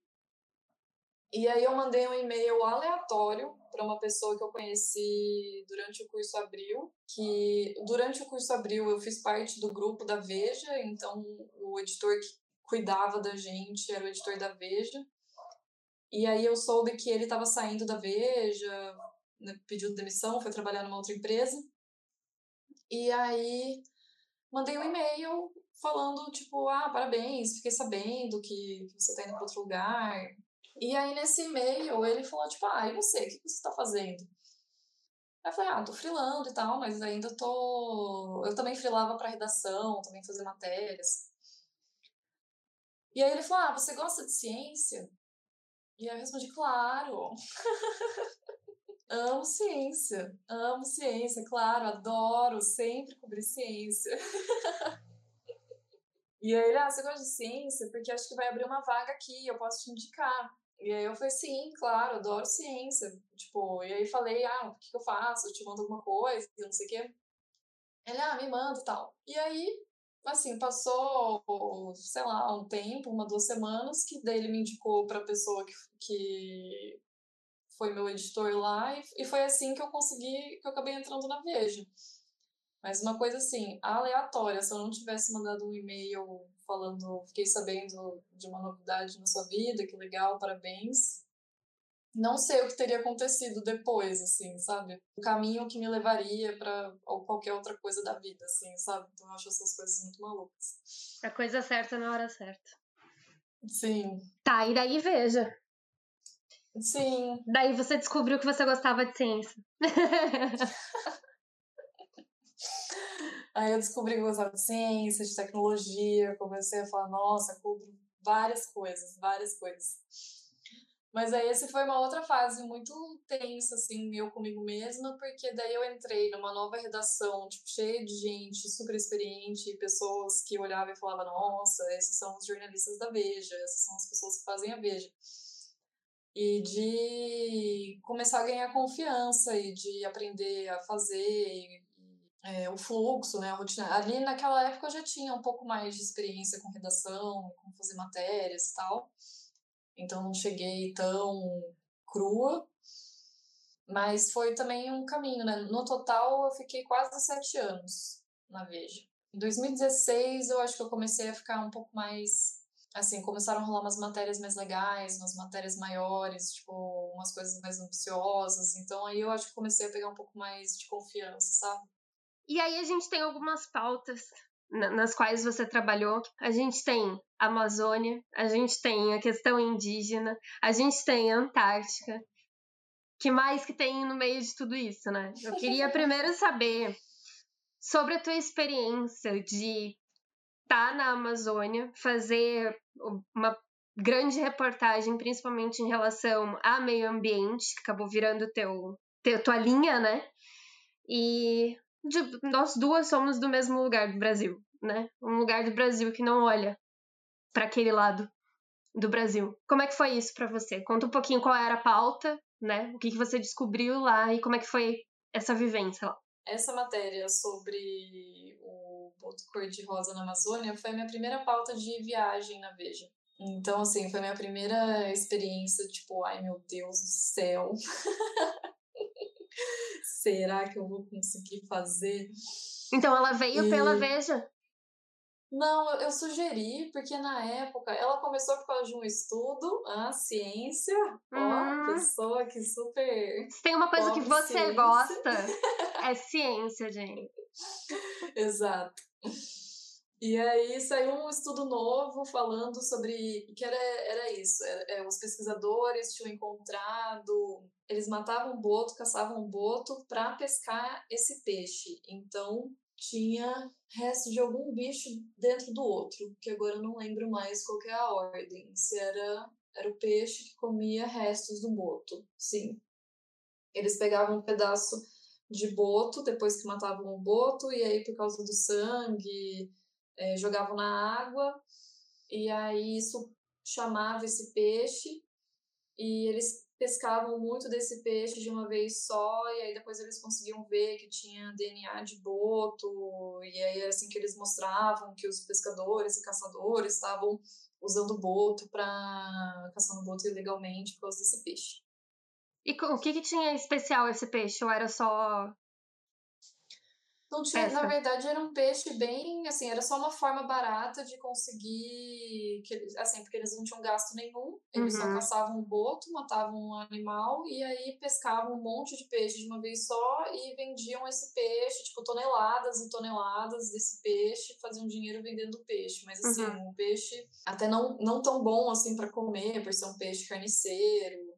e aí eu mandei um e-mail aleatório para uma pessoa que eu conheci durante o curso Abril, que durante o curso Abril eu fiz parte do grupo da Veja, então o editor que cuidava da gente, era o editor da Veja. E aí eu soube que ele estava saindo da Veja, né, pediu demissão, foi trabalhar numa outra empresa. E aí mandei um e-mail falando, tipo, ah, parabéns, fiquei sabendo que, você está indo para outro lugar. E aí nesse e-mail ele falou, tipo, ah, e você, o que você está fazendo? Aí eu falei, ah, tô frilando e tal, mas ainda tô. Eu também frilava para redação, também fazia matérias. E aí ele falou: Ah, você gosta de ciência? E eu respondi: Claro. amo ciência, amo ciência, claro, adoro, sempre cobrir ciência. e aí ele, ah, você gosta de ciência? Porque acho que vai abrir uma vaga aqui, eu posso te indicar. E aí eu falei, sim, claro, adoro ciência. Tipo, e aí falei, ah, o que, que eu faço? Eu te mando alguma coisa, não sei o quê. Ele, ah, me manda e tal. E aí assim, passou, sei lá, um tempo, uma, duas semanas, que daí ele me indicou para a pessoa que, que foi meu editor lá, e, e foi assim que eu consegui, que eu acabei entrando na Veja. Mas uma coisa assim, aleatória, se eu não tivesse mandado um e-mail falando, fiquei sabendo de uma novidade na sua vida, que legal, parabéns, não sei o que teria acontecido depois, assim, sabe? O caminho que me levaria para qualquer outra coisa da vida, assim, sabe? Então eu acho essas coisas muito malucas. A coisa certa na hora certa. Sim. Tá, e daí veja. Sim. Daí você descobriu que você gostava de ciência. Aí eu descobri que eu gostava de ciência, de tecnologia, comecei a falar, nossa, cubro várias coisas, várias coisas. Mas aí esse foi uma outra fase muito tensa, assim, eu comigo mesma, porque daí eu entrei numa nova redação, tipo, cheia de gente super experiente, pessoas que olhavam e falavam, nossa, esses são os jornalistas da Veja, essas são as pessoas que fazem a Veja. E de começar a ganhar confiança e de aprender a fazer é, o fluxo, né, a rotina. Ali naquela época eu já tinha um pouco mais de experiência com redação, com fazer matérias e tal então não cheguei tão crua, mas foi também um caminho, né? No total, eu fiquei quase sete anos na Veja. Em 2016, eu acho que eu comecei a ficar um pouco mais. Assim, começaram a rolar umas matérias mais legais, umas matérias maiores, tipo, umas coisas mais ambiciosas. Então, aí eu acho que comecei a pegar um pouco mais de confiança, sabe? E aí a gente tem algumas pautas nas quais você trabalhou. A gente tem Amazônia, a gente tem a questão indígena, a gente tem Antártica. que mais que tem no meio de tudo isso, né? Eu queria primeiro saber sobre a tua experiência de estar tá na Amazônia, fazer uma grande reportagem, principalmente em relação a meio ambiente, que acabou virando teu, teu tua linha, né? E de, nós duas somos do mesmo lugar do Brasil, né? Um lugar do Brasil que não olha para aquele lado do Brasil. Como é que foi isso para você? Conta um pouquinho qual era a pauta, né? O que, que você descobriu lá e como é que foi essa vivência lá. Essa matéria sobre o boto cor-de-rosa na Amazônia foi a minha primeira pauta de viagem na Veja. Então, assim, foi a minha primeira experiência, tipo, ai meu Deus do céu. Será que eu vou conseguir fazer? Então ela veio e... pela Veja. Não, eu, sugeri, porque na época ela começou por causa de um estudo, a ciência, ó, hum. pessoa que super. Se tem uma coisa que você ciência. gosta, é ciência, gente. Exato. E aí saiu um estudo novo falando sobre que era, era isso. Era, é, os pesquisadores tinham encontrado. Eles matavam boto, caçavam boto para pescar esse peixe. Então tinha resto de algum bicho dentro do outro, que agora eu não lembro mais qual é a ordem. Se era, era o peixe que comia restos do boto. Sim. Eles pegavam um pedaço de boto depois que matavam o boto, e aí por causa do sangue é, jogavam na água e aí isso chamava esse peixe e eles pescavam muito desse peixe de uma vez só e aí depois eles conseguiam ver que tinha DNA de boto e aí era assim que eles mostravam que os pescadores e caçadores estavam usando boto para caçando boto ilegalmente por causa desse peixe. E o que, que tinha especial esse peixe? Ou era só não tinha, Essa. na verdade, era um peixe bem, assim, era só uma forma barata de conseguir, que, assim, porque eles não tinham gasto nenhum, eles uhum. só caçavam um boto, matavam um animal e aí pescavam um monte de peixe de uma vez só e vendiam esse peixe, tipo, toneladas e toneladas desse peixe, faziam dinheiro vendendo peixe, mas assim, uhum. um peixe até não, não tão bom, assim, para comer, por ser um peixe carniceiro,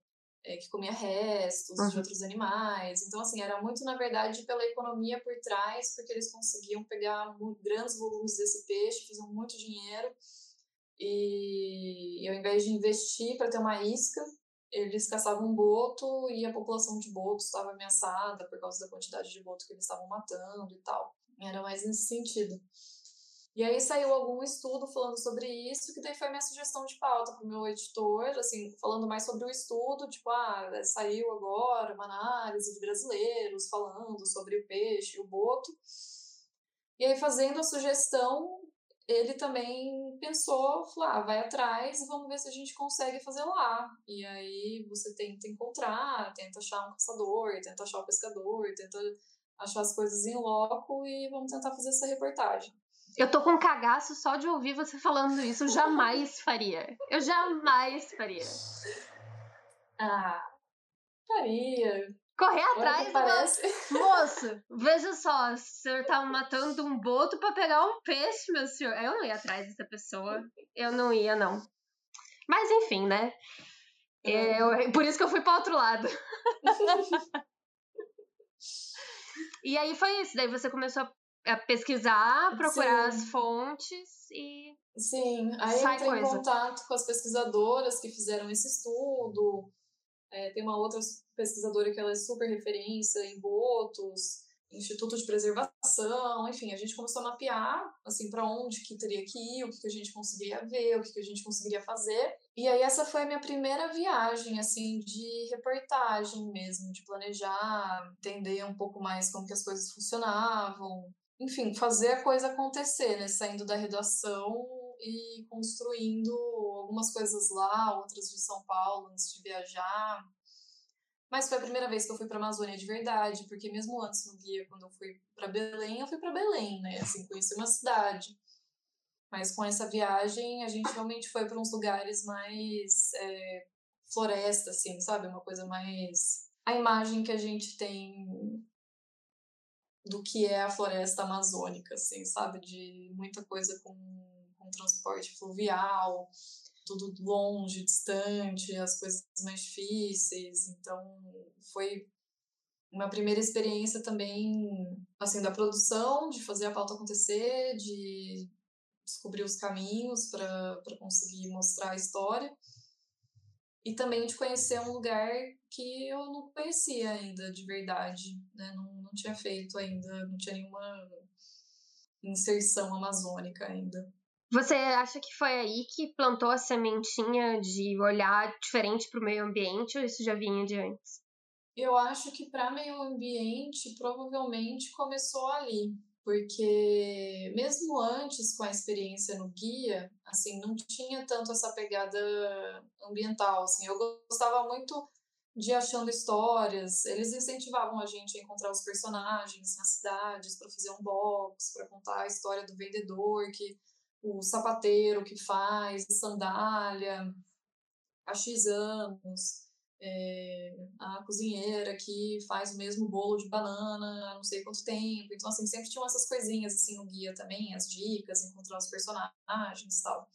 é, que comia restos uhum. de outros animais. Então, assim, era muito, na verdade, pela economia por trás, porque eles conseguiam pegar grandes volumes desse peixe, faziam muito dinheiro. E, e ao invés de investir para ter uma isca, eles caçavam um boto e a população de botos estava ameaçada por causa da quantidade de boto que eles estavam matando e tal. Era mais nesse sentido. E aí saiu algum estudo falando sobre isso, que daí foi minha sugestão de pauta para o meu editor, assim, falando mais sobre o estudo, tipo, ah, saiu agora uma análise de brasileiros falando sobre o peixe, o boto. E aí, fazendo a sugestão, ele também pensou, falou, ah, vai atrás, vamos ver se a gente consegue fazer lá. E aí você tenta encontrar, tenta achar um caçador, tenta achar o pescador, tenta achar as coisas em loco e vamos tentar fazer essa reportagem. Eu tô com um cagaço só de ouvir você falando isso. Eu jamais faria. Eu jamais faria. Ah, faria. Correr atrás, parece. moço, veja só, o senhor tá matando um boto para pegar um peixe, meu senhor. Eu não ia atrás dessa pessoa. Eu não ia, não. Mas enfim, né? Eu, por isso que eu fui para outro lado. e aí foi isso. Daí você começou a é pesquisar, procurar Sim. as fontes e. Sim, aí eu coisa. em contato com as pesquisadoras que fizeram esse estudo. É, tem uma outra pesquisadora que ela é super referência em botos, Instituto de Preservação, enfim, a gente começou a mapear, assim, para onde que teria que ir, o que, que a gente conseguiria ver, o que, que a gente conseguiria fazer. E aí essa foi a minha primeira viagem, assim, de reportagem mesmo, de planejar, entender um pouco mais como que as coisas funcionavam, enfim, fazer a coisa acontecer, né? Saindo da redação e construindo algumas coisas lá, outras de São Paulo antes de viajar. Mas foi a primeira vez que eu fui para a Amazônia de verdade, porque mesmo antes no guia, quando eu fui para Belém, eu fui para Belém, né? Assim, conheci uma cidade. Mas com essa viagem, a gente realmente foi para uns lugares mais é, floresta, assim, sabe? Uma coisa mais. A imagem que a gente tem do que é a floresta amazônica, assim, sabe? De muita coisa com, com transporte fluvial. tudo longe, distante, as coisas mais difíceis. Então, foi uma primeira experiência também, assim, da produção, de fazer a pauta acontecer, de descobrir os caminhos para conseguir mostrar a história. E também de conhecer um lugar que eu não conhecia ainda de verdade, né? Não, tinha feito ainda, não tinha nenhuma inserção amazônica ainda. Você acha que foi aí que plantou a sementinha de olhar diferente para o meio ambiente ou isso já vinha de antes? Eu acho que para meio ambiente provavelmente começou ali, porque mesmo antes com a experiência no guia, assim, não tinha tanto essa pegada ambiental, assim, eu gostava muito de achando histórias, eles incentivavam a gente a encontrar os personagens nas cidades para fazer um box, para contar a história do vendedor, que o sapateiro que faz a sandália há X anos é, a cozinheira que faz o mesmo bolo de banana há não sei quanto tempo. Então, assim, sempre tinham essas coisinhas assim no guia também, as dicas, encontrar os personagens e tal.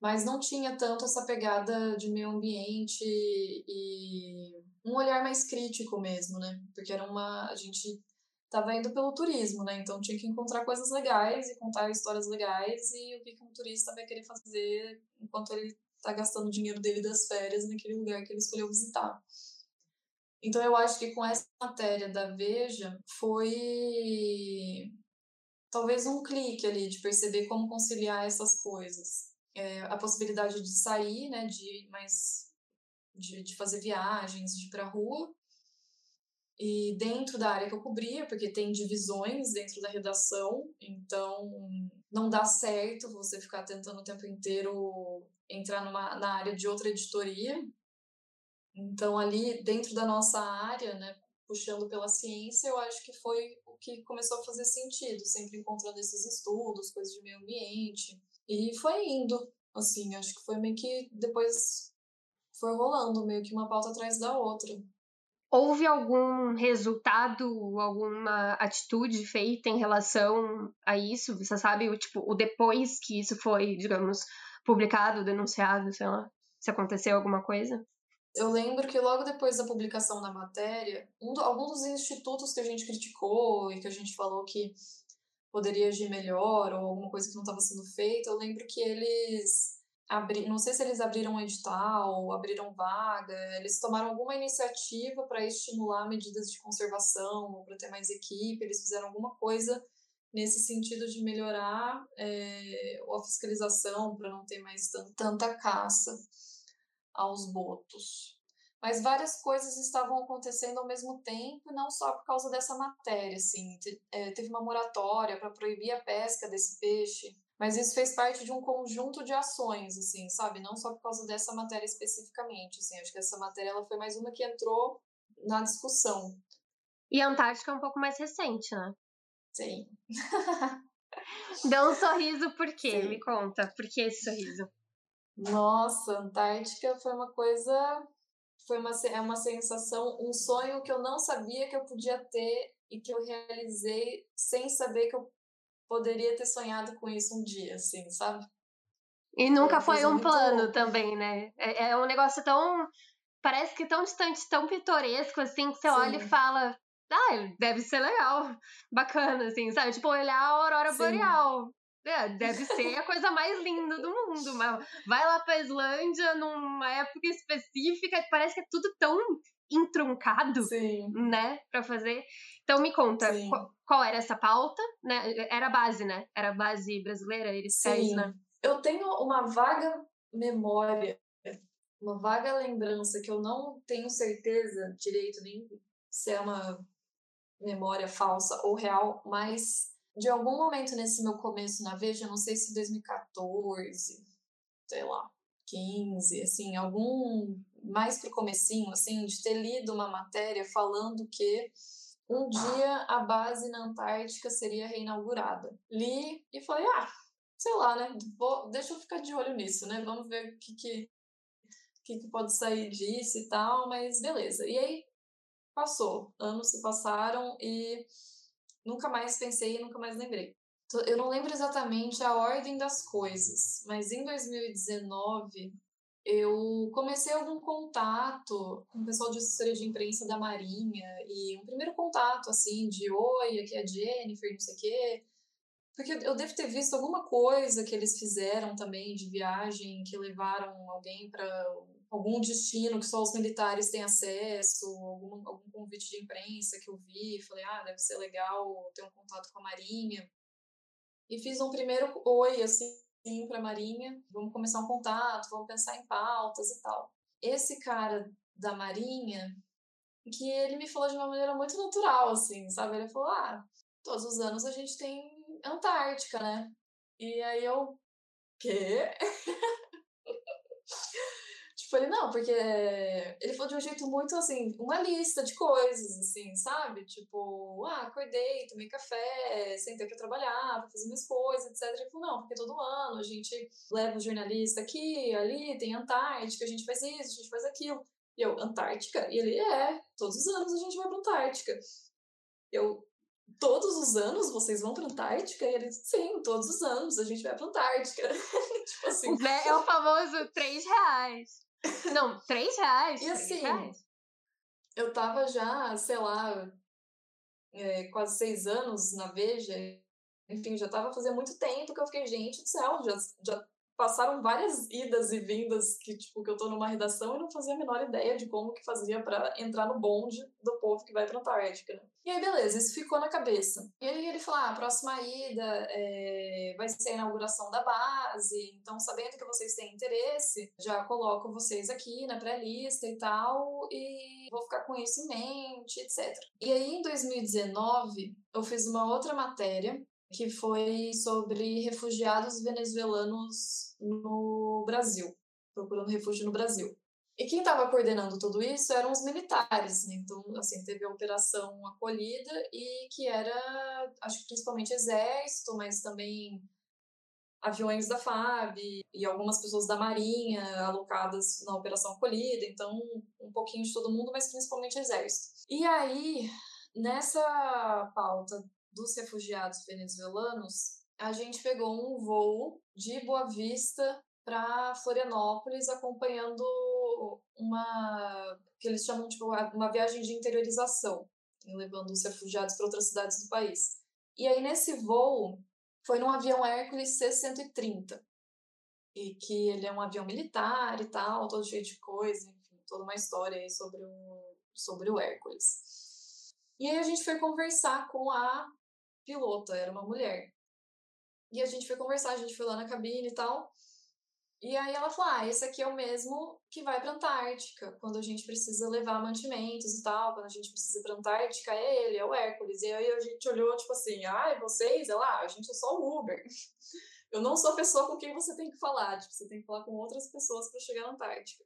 Mas não tinha tanto essa pegada de meio ambiente e um olhar mais crítico mesmo, né? Porque era uma. A gente estava indo pelo turismo, né? Então tinha que encontrar coisas legais e contar histórias legais e o que, que um turista vai querer fazer enquanto ele tá gastando o dinheiro dele das férias naquele lugar que ele escolheu visitar. Então eu acho que com essa matéria da Veja foi talvez um clique ali de perceber como conciliar essas coisas. É, a possibilidade de sair, né, de mais de, de fazer viagens, de ir para a rua, e dentro da área que eu cobria, porque tem divisões dentro da redação, então não dá certo você ficar tentando o tempo inteiro entrar numa, na área de outra editoria. Então, ali dentro da nossa área, né, puxando pela ciência, eu acho que foi o que começou a fazer sentido, sempre encontrando esses estudos, coisas de meio ambiente. E foi indo, assim, acho que foi meio que depois foi rolando, meio que uma pauta atrás da outra. Houve algum resultado, alguma atitude feita em relação a isso? Você sabe, tipo, o depois que isso foi, digamos, publicado, denunciado, sei lá, se aconteceu alguma coisa? Eu lembro que logo depois da publicação da matéria, um do, alguns dos institutos que a gente criticou e que a gente falou que poderia agir melhor ou alguma coisa que não estava sendo feita, eu lembro que eles abri, não sei se eles abriram um edital ou abriram vaga, eles tomaram alguma iniciativa para estimular medidas de conservação ou para ter mais equipe, eles fizeram alguma coisa nesse sentido de melhorar é, a fiscalização para não ter mais tanta caça aos botos. Mas várias coisas estavam acontecendo ao mesmo tempo, não só por causa dessa matéria, assim, é, teve uma moratória para proibir a pesca desse peixe, mas isso fez parte de um conjunto de ações, assim, sabe, não só por causa dessa matéria especificamente, assim, acho que essa matéria ela foi mais uma que entrou na discussão. E a Antártica é um pouco mais recente, né? Sim. Deu um sorriso por quê? Sim. Me conta, por que esse sorriso? Nossa, Antártica foi uma coisa, foi uma, é uma sensação, um sonho que eu não sabia que eu podia ter e que eu realizei sem saber que eu poderia ter sonhado com isso um dia, assim, sabe? E nunca foi um plano também, né? É, é, um negócio tão. Parece que tão distante, tão pitoresco, assim, que você Sim. olha e fala: ah, deve ser legal, bacana, assim, sabe? Tipo, olhar a aurora Sim. boreal. É, deve ser a coisa mais linda do mundo, mas vai lá pra Islândia numa época específica, parece que é tudo tão entroncado, Sim. né, para fazer. Então me conta, qual, qual, era essa pauta, né? Era a base, né? Era a base brasileira, eles Sim. né? Eu tenho uma vaga memória, uma vaga lembrança que eu não tenho certeza direito nem se é uma memória falsa ou real, mas de algum momento nesse meu começo na Veja, não sei se 2014, sei lá, 15, assim, algum mais pro comecinho, assim, de ter lido uma matéria falando que um dia a base na Antártica seria reinaugurada. Li e falei, ah, sei lá, né? Vou, deixa eu ficar de olho nisso, né? Vamos ver o que, que, que, que pode sair disso e tal, mas beleza. E aí passou, anos se passaram e nunca mais pensei e nunca mais lembrei. Eu não lembro exatamente a ordem das coisas, mas em 2019 eu comecei algum contato com o pessoal de assessoria de imprensa da Marinha e um primeiro contato assim de oi, aqui é a Jennifer, não sei o quê. Porque eu devo ter visto alguma coisa que eles fizeram também de viagem, que levaram alguém para algum destino que só os militares têm acesso, algum, algum convite de imprensa que eu vi, falei, ah, deve ser legal ter um contato com a Marinha. E fiz um primeiro oi, assim, para a Marinha, vamos começar um contato, vamos pensar em pautas e tal. Esse cara da Marinha, que ele me falou de uma maneira muito natural, assim, sabe? Ele falou, ah, todos os anos a gente tem Antártica, né? E aí eu, quê? Falei, não, porque ele falou de um jeito muito assim, uma lista de coisas, assim, sabe? Tipo, ah, acordei, tomei café, sentei pra trabalhar, pra fazer minhas coisas, etc. Ele falou, não, porque todo ano a gente leva o jornalista aqui, ali, tem Antártica, a gente faz isso, a gente faz aquilo. E eu, Antártica? E ele, é, todos os anos a gente vai pra Antártica. Eu, todos os anos vocês vão pra Antártica? E ele, sim, todos os anos a gente vai pra Antártica. tipo assim. É o famoso três reais. Não, três reais. E assim, reais. eu tava já, sei lá, é, quase seis anos na Veja. Enfim, já tava fazendo muito tempo que eu fiquei, gente do céu, já, já passaram várias idas e vindas que, tipo, que eu tô numa redação e não fazia a menor ideia de como que fazia para entrar no bonde do povo que vai pra Antártica? E aí, beleza, isso ficou na cabeça. E aí ele falou, ah, a próxima ida é, vai ser a inauguração da base, então sabendo que vocês têm interesse, já coloco vocês aqui na pré-lista e tal, e vou ficar com isso em mente, etc. E aí, em 2019, eu fiz uma outra matéria que foi sobre refugiados venezuelanos no Brasil, procurando refúgio no Brasil. E quem estava coordenando tudo isso eram os militares, né? Então, assim, teve a operação acolhida e que era, acho que principalmente exército, mas também aviões da FAB e algumas pessoas da Marinha alocadas na operação acolhida, então um pouquinho de todo mundo, mas principalmente exército. E aí, nessa pauta dos refugiados venezuelanos, a gente pegou um voo de Boa Vista para Florianópolis, acompanhando uma que eles chamam tipo uma viagem de interiorização, levando os refugiados para outras cidades do país. E aí nesse voo foi num avião Hércules C-130, e que ele é um avião militar e tal, todo cheio de coisa, enfim, toda uma história aí sobre o sobre o Hércules. E aí a gente foi conversar com a pilota, era uma mulher. E a gente foi conversar, a gente foi lá na cabine e tal. E aí ela falou: Ah, esse aqui é o mesmo que vai pra Antártica, quando a gente precisa levar mantimentos e tal, quando a gente precisa ir pra Antártica, é ele, é o Hércules. E aí a gente olhou, tipo assim, ah, vocês? Ela, ah, a gente é só o Uber. Eu não sou a pessoa com quem você tem que falar, tipo, você tem que falar com outras pessoas para chegar na Antártica.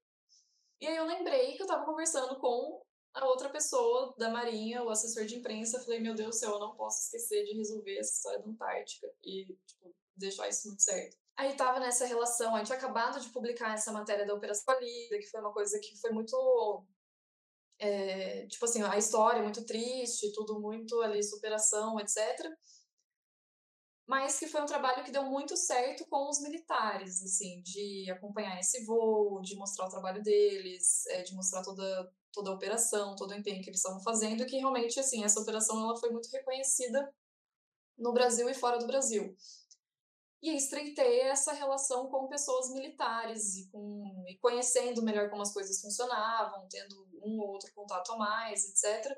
E aí eu lembrei que eu tava conversando com a outra pessoa da Marinha, o assessor de imprensa, falei, meu Deus do céu, eu não posso esquecer de resolver essa história da Antártica e, tipo, deixar isso muito certo. Aí tava nessa relação, a gente acabado de publicar essa matéria da Operação Colida, que foi uma coisa que foi muito. É, tipo assim, a história muito triste, tudo muito ali, superação, etc. Mas que foi um trabalho que deu muito certo com os militares, assim, de acompanhar esse voo, de mostrar o trabalho deles, é, de mostrar toda toda a operação, todo o empenho que eles estavam fazendo, que realmente, assim, essa operação ela foi muito reconhecida no Brasil e fora do Brasil. E estreitei essa relação com pessoas militares e, com, e conhecendo melhor como as coisas funcionavam, tendo um ou outro contato a mais, etc.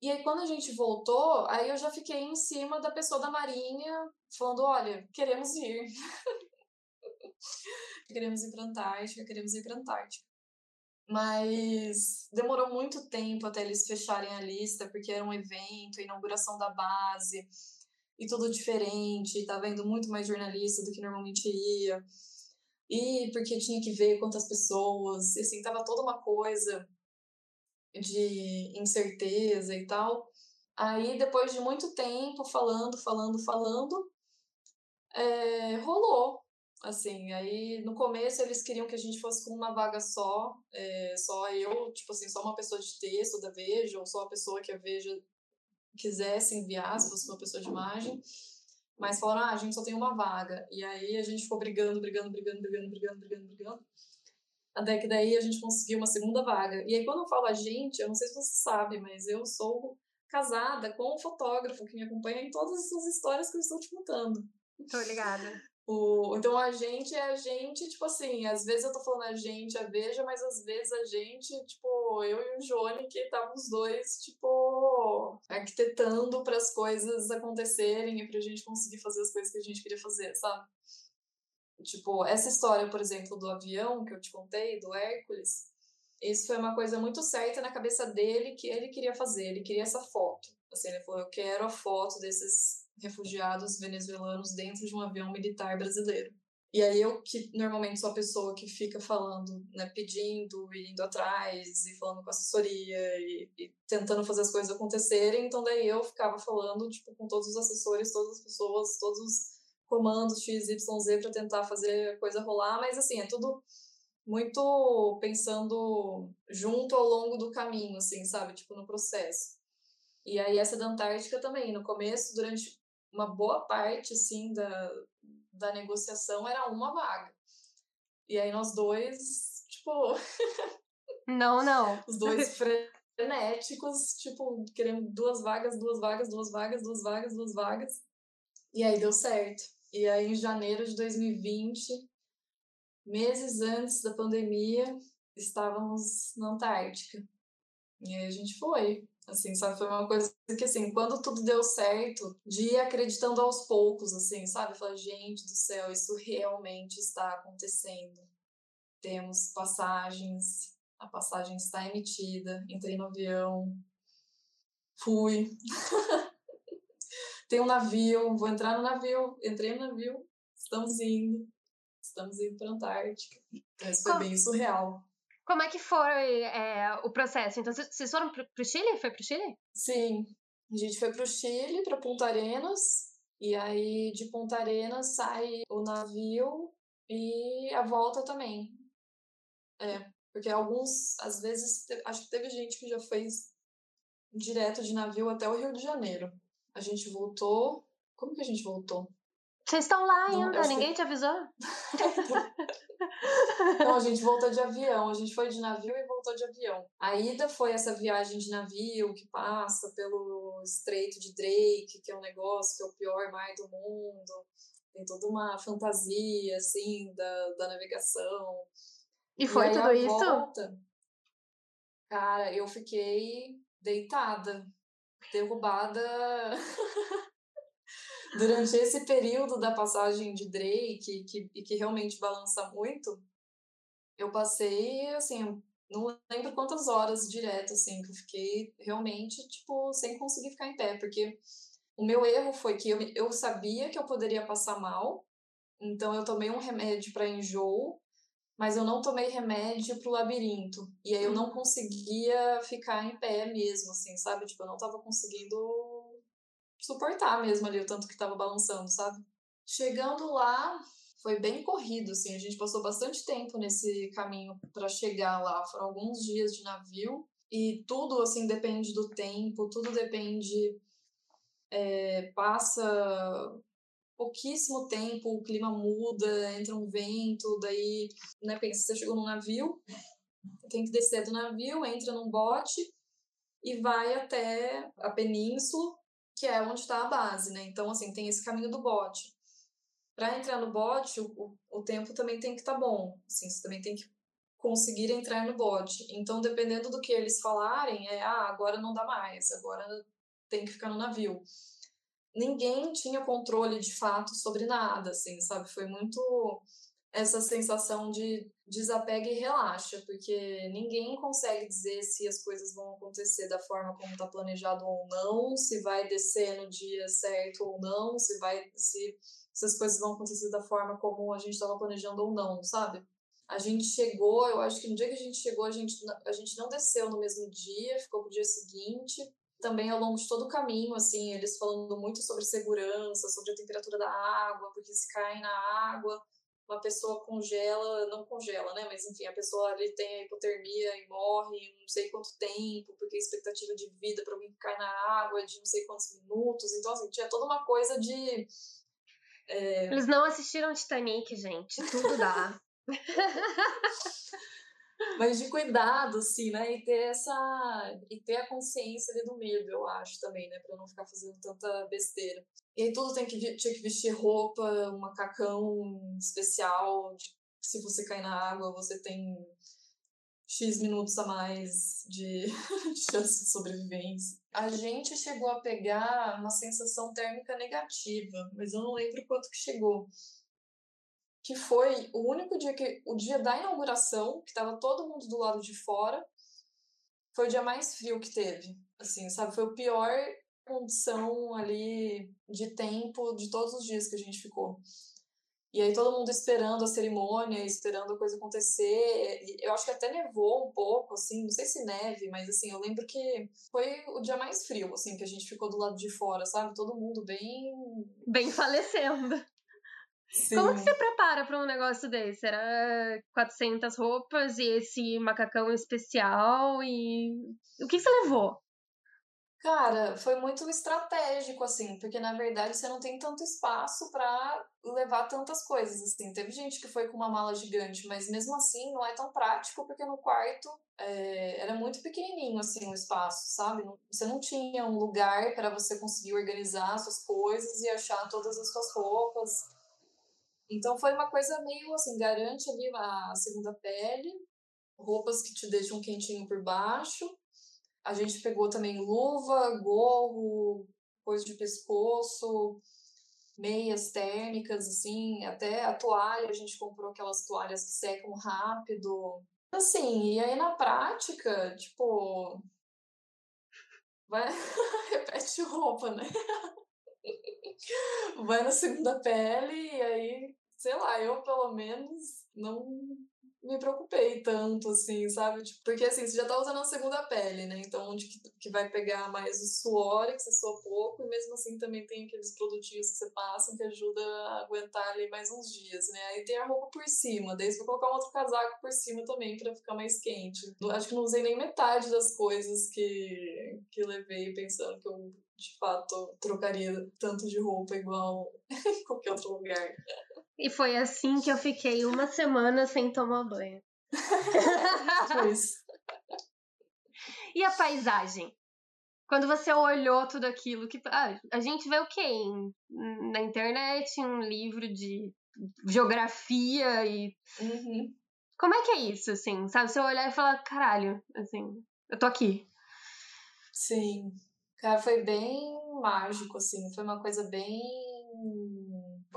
E aí, quando a gente voltou, aí eu já fiquei em cima da pessoa da Marinha, falando: olha, queremos ir. queremos ir para a Antártica, queremos ir para a Antártica. Mas demorou muito tempo até eles fecharem a lista, porque era um evento, inauguração da base, e tudo diferente, tava indo muito mais jornalista do que normalmente ia. E porque tinha que ver quantas pessoas, e assim, tava toda uma coisa de incerteza e tal. Aí, depois de muito tempo falando, falando, falando, é, rolou assim, aí no começo eles queriam que a gente fosse com uma vaga só, é, só eu, tipo assim, só uma pessoa de texto da Veja, ou só a pessoa que a Veja quisesse enviar, se fosse uma pessoa de imagem. mas falaram, ah, a gente só tem uma vaga. E aí a gente ficou brigando, brigando, brigando, brigando, brigando, brigando, brigando. Até que daí a gente conseguiu uma segunda vaga. E aí quando eu falo a gente, eu não sei se você sabe, mas eu sou casada com um fotógrafo que me acompanha em todas essas histórias que eu estou te contando. Tô ligada. O, então a gente é a gente, tipo assim, às vezes eu tô falando a gente, a Veja, mas às vezes a gente, tipo, eu e o Johnny, que estavam os dois, tipo, arquitetando para as coisas acontecerem e pra gente conseguir fazer as coisas que a gente queria fazer, sabe? Tipo, essa história, por exemplo, do avião que eu te contei, do Hércules, isso foi uma coisa muito certa na cabeça dele que ele queria fazer, ele queria essa foto. Assim, ele falou, eu quero a foto desses refugiados venezuelanos dentro de um avião militar brasileiro. E aí eu, que normalmente sou a pessoa que fica falando, né, pedindo e indo atrás e falando com assessoria e, e, tentando fazer as coisas acontecerem, então daí eu ficava falando, tipo, com todos os assessores, todas as pessoas, todos os comandos X, Y, Z para tentar fazer a coisa rolar, mas assim, é tudo muito pensando junto ao longo do caminho, assim, sabe? Tipo, no processo. E aí essa da Antártica também, no começo, durante uma boa parte, assim, da, da negociação era uma vaga. E aí nós dois, tipo... Não, não. Os dois frenéticos, tipo, querendo duas vagas, duas vagas, duas vagas, duas vagas, duas vagas. E aí deu certo. E aí em janeiro de 2020, meses antes da pandemia, estávamos na Antártica. E aí a gente foi. Assim, sabe? Foi uma coisa que, assim, quando tudo deu certo, de ir acreditando aos poucos, assim, sabe? Falar, gente do céu, isso realmente está acontecendo. Temos passagens, a passagem está emitida, entrei no avião, fui. Tem um navio, vou entrar no navio, entrei no navio, estamos indo, estamos indo para a Antártica. Mas foi bem surreal. Como é que foi é, o processo? Então, vocês foram para o Chile? Foi para o Chile? Sim, a gente foi para o Chile, para Punta Arenas, e aí de Punta Arenas sai o navio e a volta também. É, porque alguns, às vezes, acho que teve gente que já fez direto de navio até o Rio de Janeiro. A gente voltou. Como que a gente voltou? Vocês estão lá ainda, não, ninguém que... te avisou? Não, a gente voltou de avião. A gente foi de navio e voltou de avião. A ida foi essa viagem de navio que passa pelo Estreito de Drake, que é um negócio que é o pior mar do mundo. Tem toda uma fantasia, assim, da, da navegação. E foi e tudo isso? Volta, cara, eu fiquei deitada, derrubada. durante esse período da passagem de Drake, que, que realmente balança muito, eu passei, assim, não lembro quantas horas direto, assim, que eu fiquei realmente, tipo, sem conseguir ficar em pé, porque o meu erro foi que eu, eu sabia que eu poderia passar mal, então eu tomei um remédio para enjoo, mas eu não tomei remédio pro labirinto. E aí eu não uhum. conseguia ficar em pé mesmo, assim, sabe? Tipo, eu não tava conseguindo suportar mesmo ali o tanto que estava balançando, sabe? Chegando lá, foi bem corrido, assim, a gente passou bastante tempo nesse caminho para chegar lá, foram alguns dias de navio e tudo, assim, depende do tempo, tudo depende, é, passa pouquíssimo tempo, o clima muda, entra um vento, daí, né, pensa, você chegou num navio, tem que descer do navio, entra num bote e vai até a península, que é onde está a base, né? Então, assim, tem esse caminho do bote. Para entrar no bote, o, o tempo também tem que estar tá bom. Assim, você também tem que conseguir entrar no bote. Então, dependendo do que eles falarem, é, ah, agora não dá mais, agora tem que ficar no navio. Ninguém tinha controle de fato sobre nada, assim, sabe? Foi muito essa sensação de desapega e relaxa, porque ninguém consegue dizer se as coisas vão acontecer da forma como está planejado ou não, se vai descer no dia certo ou não, se vai se, se as coisas vão acontecer da forma como a gente estava planejando ou não, sabe? A gente chegou, eu acho que no dia que a gente chegou, a gente, a gente não desceu no mesmo dia, ficou pro dia seguinte. Também ao longo de todo o caminho, assim, eles falando muito sobre segurança, sobre a temperatura da água, porque se cai na água, uma pessoa congela, não congela, né? Mas enfim, a pessoa ali tem a hipotermia e morre não sei quanto tempo, porque a expectativa de vida para alguém que cai na água é de não sei quantos minutos. Então, assim, tinha toda uma coisa de É... Eles não assistiram Titanic, gente. Tudo dá. Mas de cuidado, assim, né? E ter essa. E ter a consciência ali do medo, eu acho também, né? Pra não ficar fazendo tanta besteira. E aí tudo tem que, tinha que vestir roupa, um macacão especial. Se você cair na água, você tem X minutos a mais de, de chance de sobrevivência. A gente chegou a pegar uma sensação térmica negativa, mas eu não lembro quanto que chegou que foi o único dia que o dia da inauguração, que estava todo mundo do lado de fora, foi o dia mais frio que teve. Assim, sabe, foi o pior condição ali de tempo de todos os dias que a gente ficou. E aí todo mundo esperando a cerimônia, esperando a coisa acontecer. Eu acho que até nevou um pouco, assim, não sei se neve, mas assim, eu lembro que foi o dia mais frio, assim, que a gente ficou do lado de fora, sabe? Todo mundo bem bem falecendo. Sim. Como que você prepara para um negócio desse? Era 400 roupas e esse macacão especial e o que você levou? Cara, foi muito estratégico, assim, porque na verdade você não tem tanto espaço para levar tantas coisas, assim. Teve gente que foi com uma mala gigante, mas mesmo assim não é tão prático, porque no quarto é, era muito pequenininho, assim, o espaço, sabe? Você não tinha um lugar para você conseguir organizar suas coisas e achar todas as suas roupas. Então foi uma coisa meio assim, garante ali a segunda pele, roupas que te deixam quentinho por baixo. A gente pegou também luva, gorro, coisa de pescoço, meias térmicas, assim, até a toalha, a gente comprou aquelas toalhas que secam rápido. Assim, e aí na prática, tipo. Vai... Repete roupa, né? vai na segunda pele e aí, sei lá, eu pelo menos não me preocupei tanto, assim, sabe? Tipo, porque assim, você já tá usando a segunda pele, né? Então, onde que, que vai pegar mais o suor, que você sua pouco, e mesmo assim também tem aqueles produtinhos que você passa que ajuda a aguentar ali mais uns dias, né? Aí tem a roupa por cima, daí você vai colocar um outro casaco por cima também para ficar mais quente. Acho que não usei nem metade das coisas que, que levei pensando que eu de fato trocaria tanto de roupa igual em qualquer outro lugar. E foi assim que eu fiquei uma semana sem tomar banho. foi isso. E a paisagem? Quando você olhou tudo aquilo, que ah, a gente vê o quê? Em, na internet, um livro de geografia e. Uhum. Como é que é isso, assim? Sabe? Você olhar e falar, caralho, assim, eu tô aqui. Sim. Cara, foi bem mágico, assim. Foi uma coisa bem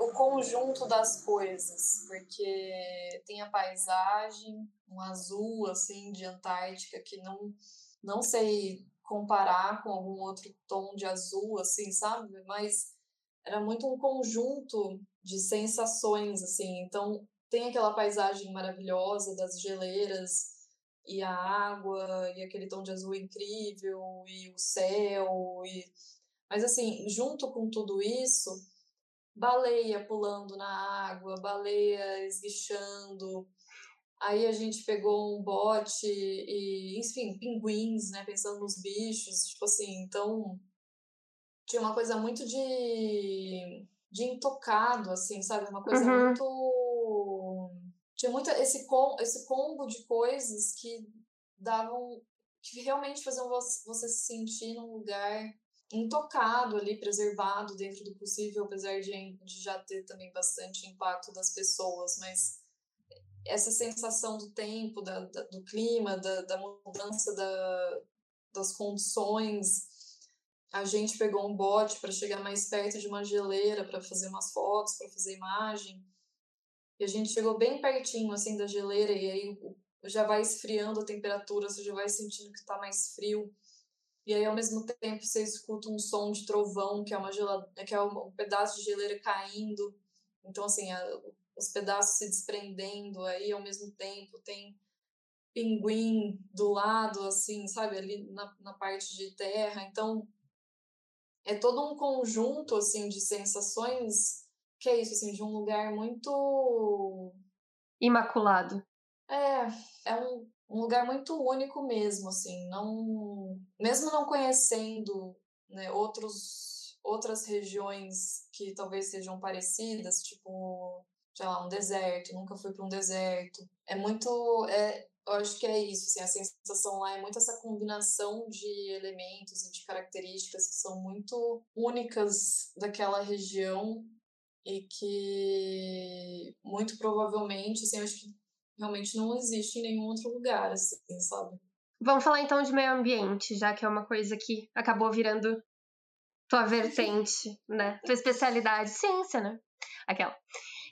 o conjunto das coisas, porque tem a paisagem, um azul assim de Antártica que não não sei comparar com algum outro tom de azul assim, sabe? Mas era muito um conjunto de sensações assim. Então, tem aquela paisagem maravilhosa das geleiras e a água e aquele tom de azul incrível e o céu e mas assim, junto com tudo isso, baleia pulando na água, baleia esguichando. Aí a gente pegou um bote e, enfim, pinguins, né? Pensando nos bichos, tipo assim, então tinha uma coisa muito de, de intocado, assim, sabe? Uma coisa Uhum. muito. Tinha muito esse, com, esse combo de coisas que davam. que realmente faziam você, você se sentir num lugar intocado ali, preservado dentro do possível, apesar de, de já ter também bastante impacto das pessoas, mas essa sensação do tempo, da, da do clima, da, da mudança da, das condições. A gente pegou um bote para chegar mais perto de uma geleira para fazer umas fotos, para fazer imagem. E a gente chegou bem pertinho assim da geleira e aí já vai esfriando a temperatura, você já vai sentindo que está mais frio. E aí, ao mesmo tempo, você escuta um som de trovão, que é, uma gelade... que é um pedaço de geleira caindo. Então, assim, a... os pedaços se desprendendo. Aí, ao mesmo tempo, tem pinguim do lado, assim, sabe? Ali na, na parte de terra. Então, é todo um conjunto, assim, de sensações que é isso, assim, de um lugar muito... Imaculado. É, é um, um lugar muito único mesmo, assim, não, mesmo não conhecendo né, outros outras regiões que talvez sejam parecidas, tipo, sei lá, um deserto, nunca fui para um deserto. É muito, é, eu acho que é isso, assim, a sensação lá é muito essa combinação de elementos e de características que são muito únicas daquela região e que muito provavelmente, assim, acho que realmente não existe em nenhum outro lugar, assim, sabe? Vamos falar então de meio ambiente, já que é uma coisa que acabou virando tua vertente, né? Tua especialidade, ciência, né? Aquela.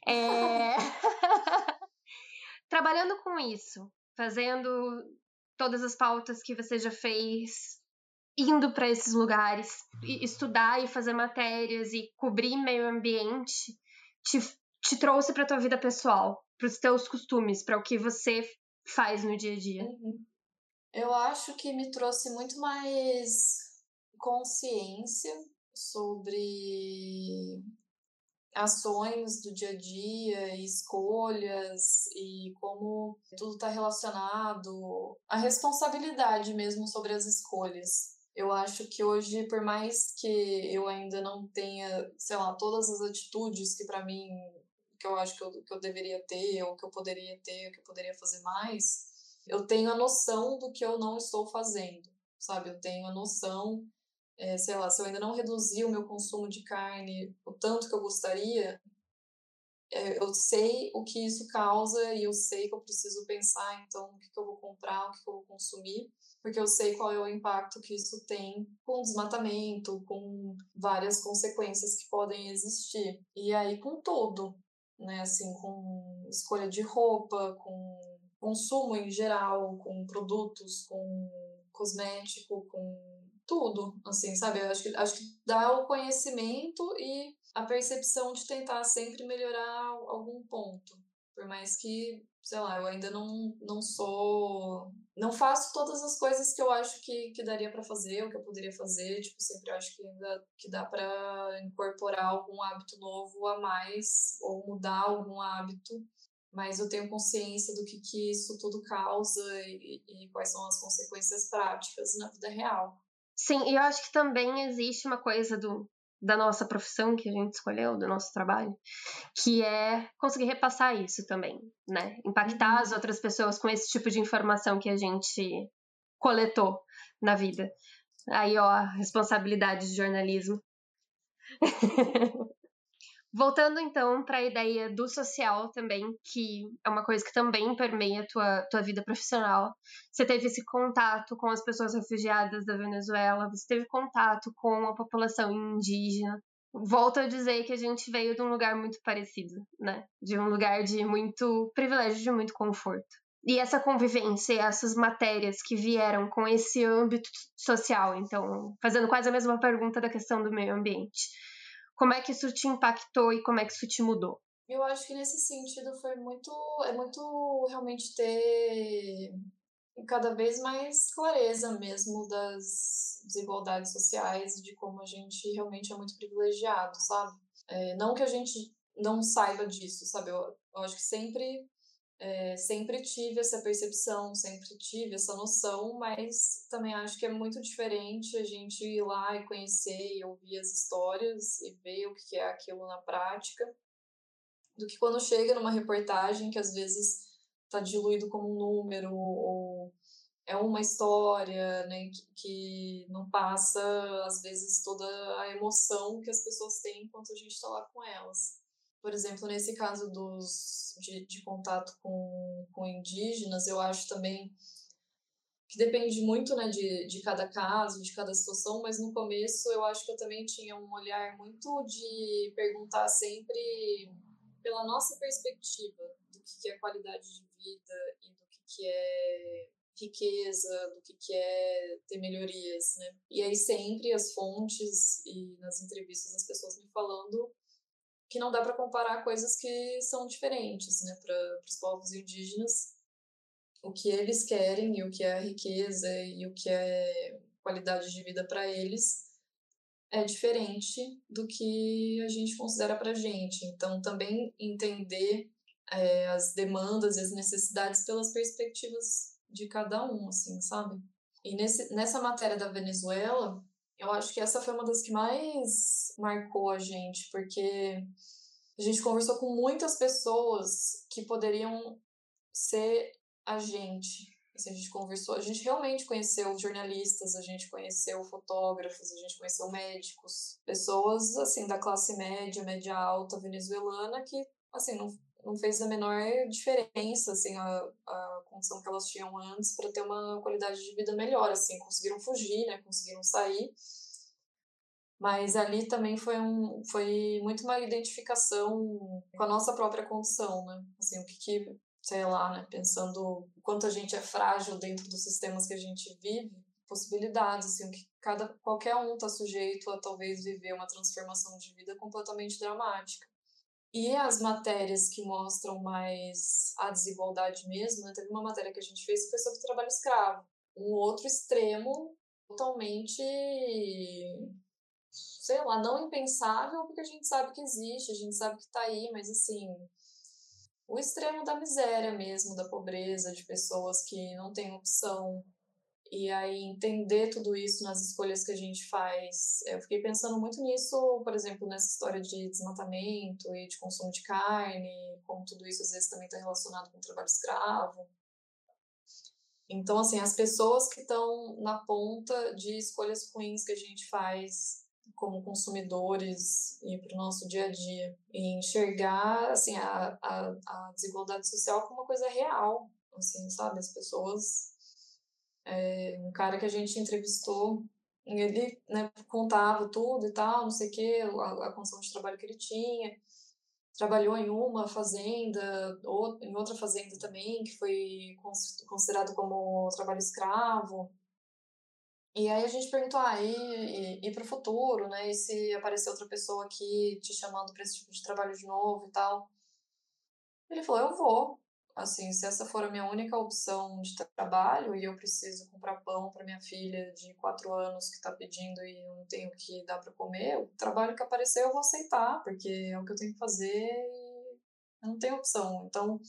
É... Trabalhando com isso, fazendo todas as pautas que você já fez, indo para esses lugares, estudar e fazer matérias e cobrir meio ambiente, te, te trouxe para tua vida pessoal, para os teus costumes, para o que você faz no dia a dia? Uhum. Eu acho que me trouxe muito mais consciência sobre ações do dia a dia escolhas e como tudo está relacionado a responsabilidade mesmo sobre as escolhas. Eu acho que hoje, por mais que eu ainda não tenha, sei lá, todas as atitudes que para mim que eu acho que eu, que eu deveria ter, ou que eu poderia ter, ou que eu poderia fazer mais, eu tenho a noção do que eu não estou fazendo, sabe? Eu tenho a noção é, sei lá, se eu ainda não reduzi o meu consumo de carne o tanto que eu gostaria, é, eu sei o que isso causa e eu sei que eu preciso pensar, então, o que, que eu vou comprar, o que, que eu vou consumir, porque eu sei qual é o impacto que isso tem com desmatamento, com várias consequências que podem existir. E aí, com tudo, né, assim, com escolha de roupa, com consumo em geral, com produtos, com cosmético, com tudo, assim, sabe? Acho que, acho que dá o conhecimento e a percepção de tentar sempre melhorar algum ponto. Por mais que, sei lá, eu ainda não, não sou. Não faço todas as coisas que eu acho que, que daria para fazer, ou que eu poderia fazer. Tipo, sempre acho que ainda que dá para incorporar algum hábito novo a mais, ou mudar algum hábito. Mas eu tenho consciência do que, que isso tudo causa e, e quais são as consequências práticas na vida real. Sim, e eu acho que também existe uma coisa do, da nossa profissão que a gente escolheu, do nosso trabalho, que é conseguir repassar isso também, né? Impactar uhum. as outras pessoas com esse tipo de informação que a gente coletou na vida. Aí, ó, responsabilidade de jornalismo. Voltando então para a ideia do social também, que é uma coisa que também permeia a tua, tua vida profissional. Você teve esse contato com as pessoas refugiadas da Venezuela, você teve contato com a população indígena. Volto a dizer que a gente veio de um lugar muito parecido, né? De um lugar de muito privilégio, de muito conforto. E essa convivência, essas matérias que vieram com esse âmbito social, então, fazendo quase a mesma pergunta da questão do meio ambiente como é que isso te impactou e como é que isso te mudou? Eu acho que nesse sentido foi muito. É muito realmente ter cada vez mais clareza mesmo das desigualdades sociais e de como a gente realmente é muito privilegiado, sabe? É, não que a gente não saiba disso, sabe? Eu, eu acho que sempre é, sempre tive essa percepção, sempre tive essa noção, mas também acho que é muito diferente a gente ir lá e conhecer e ouvir as histórias e ver o que é aquilo na prática, do que quando chega numa reportagem que às vezes está diluído como um número ou é uma história né, que, que não passa, às vezes, toda a emoção que as pessoas têm enquanto a gente está lá com elas por exemplo, nesse caso dos, de, de contato com, com indígenas, eu acho também que depende muito né, de, de cada caso, de cada situação, mas no começo eu acho que eu também tinha um olhar muito de perguntar sempre pela nossa perspectiva do que é qualidade de vida e do que é riqueza, do que é ter melhorias, né? E aí sempre as fontes e nas entrevistas as pessoas me falando que não dá para comparar coisas que são diferentes, né, para os povos indígenas. O que eles querem e o que é riqueza e o que é qualidade de vida para eles é diferente do que a gente considera para a gente. Então, também entender é, as demandas e as necessidades pelas perspectivas de cada um, assim, sabe? E nesse, nessa matéria da Venezuela, Eu acho que essa foi uma das que mais marcou a gente, porque a gente conversou com muitas pessoas que poderiam ser a gente. Assim, a gente conversou, a gente realmente conheceu jornalistas, a gente conheceu fotógrafos, a gente conheceu médicos, pessoas assim da classe média, média alta venezuelana que assim não, não fez a menor diferença assim a, a condição que elas tinham antes para ter uma qualidade de vida melhor, assim, conseguiram fugir, né, conseguiram sair mas ali também foi, um, foi muito uma identificação com a nossa própria condição, né? Assim, o que, que sei lá, né? Pensando o quanto a gente é frágil dentro dos sistemas que a gente vive, possibilidades, assim, o que cada, qualquer um está sujeito a talvez viver uma transformação de vida completamente dramática. E as matérias que mostram mais a desigualdade mesmo, né? teve uma matéria que a gente fez que foi sobre trabalho escravo. Um outro extremo totalmente sei lá, não impensável, porque a gente sabe que existe, a gente sabe que está aí, mas assim, o extremo da miséria mesmo, da pobreza, de pessoas que não têm opção. E aí entender tudo isso nas escolhas que a gente faz. Eu fiquei pensando muito nisso, por exemplo, nessa história de desmatamento e de consumo de carne, como tudo isso às vezes também está relacionado com o trabalho escravo. Então, assim, as pessoas que estão na ponta de escolhas ruins que a gente faz como consumidores e para o nosso dia a dia e enxergar assim a, a, a, desigualdade social como uma coisa real assim sabe as pessoas é, um cara que a gente entrevistou ele né, contava tudo e tal não sei o que a, a condição de trabalho que ele tinha trabalhou em uma fazenda ou em outra fazenda também que foi considerado como trabalho escravo e aí a gente perguntou, ah, e, e, e para o futuro, né? E se aparecer outra pessoa aqui te chamando para esse tipo de trabalho de novo e tal? Ele falou, eu vou. Assim, se essa for a minha única opção de trabalho e eu preciso comprar pão para minha filha de quatro anos que está pedindo e não tenho que dar para comer, o trabalho que aparecer eu vou aceitar, porque é o que eu tenho que fazer e não tem opção. Então,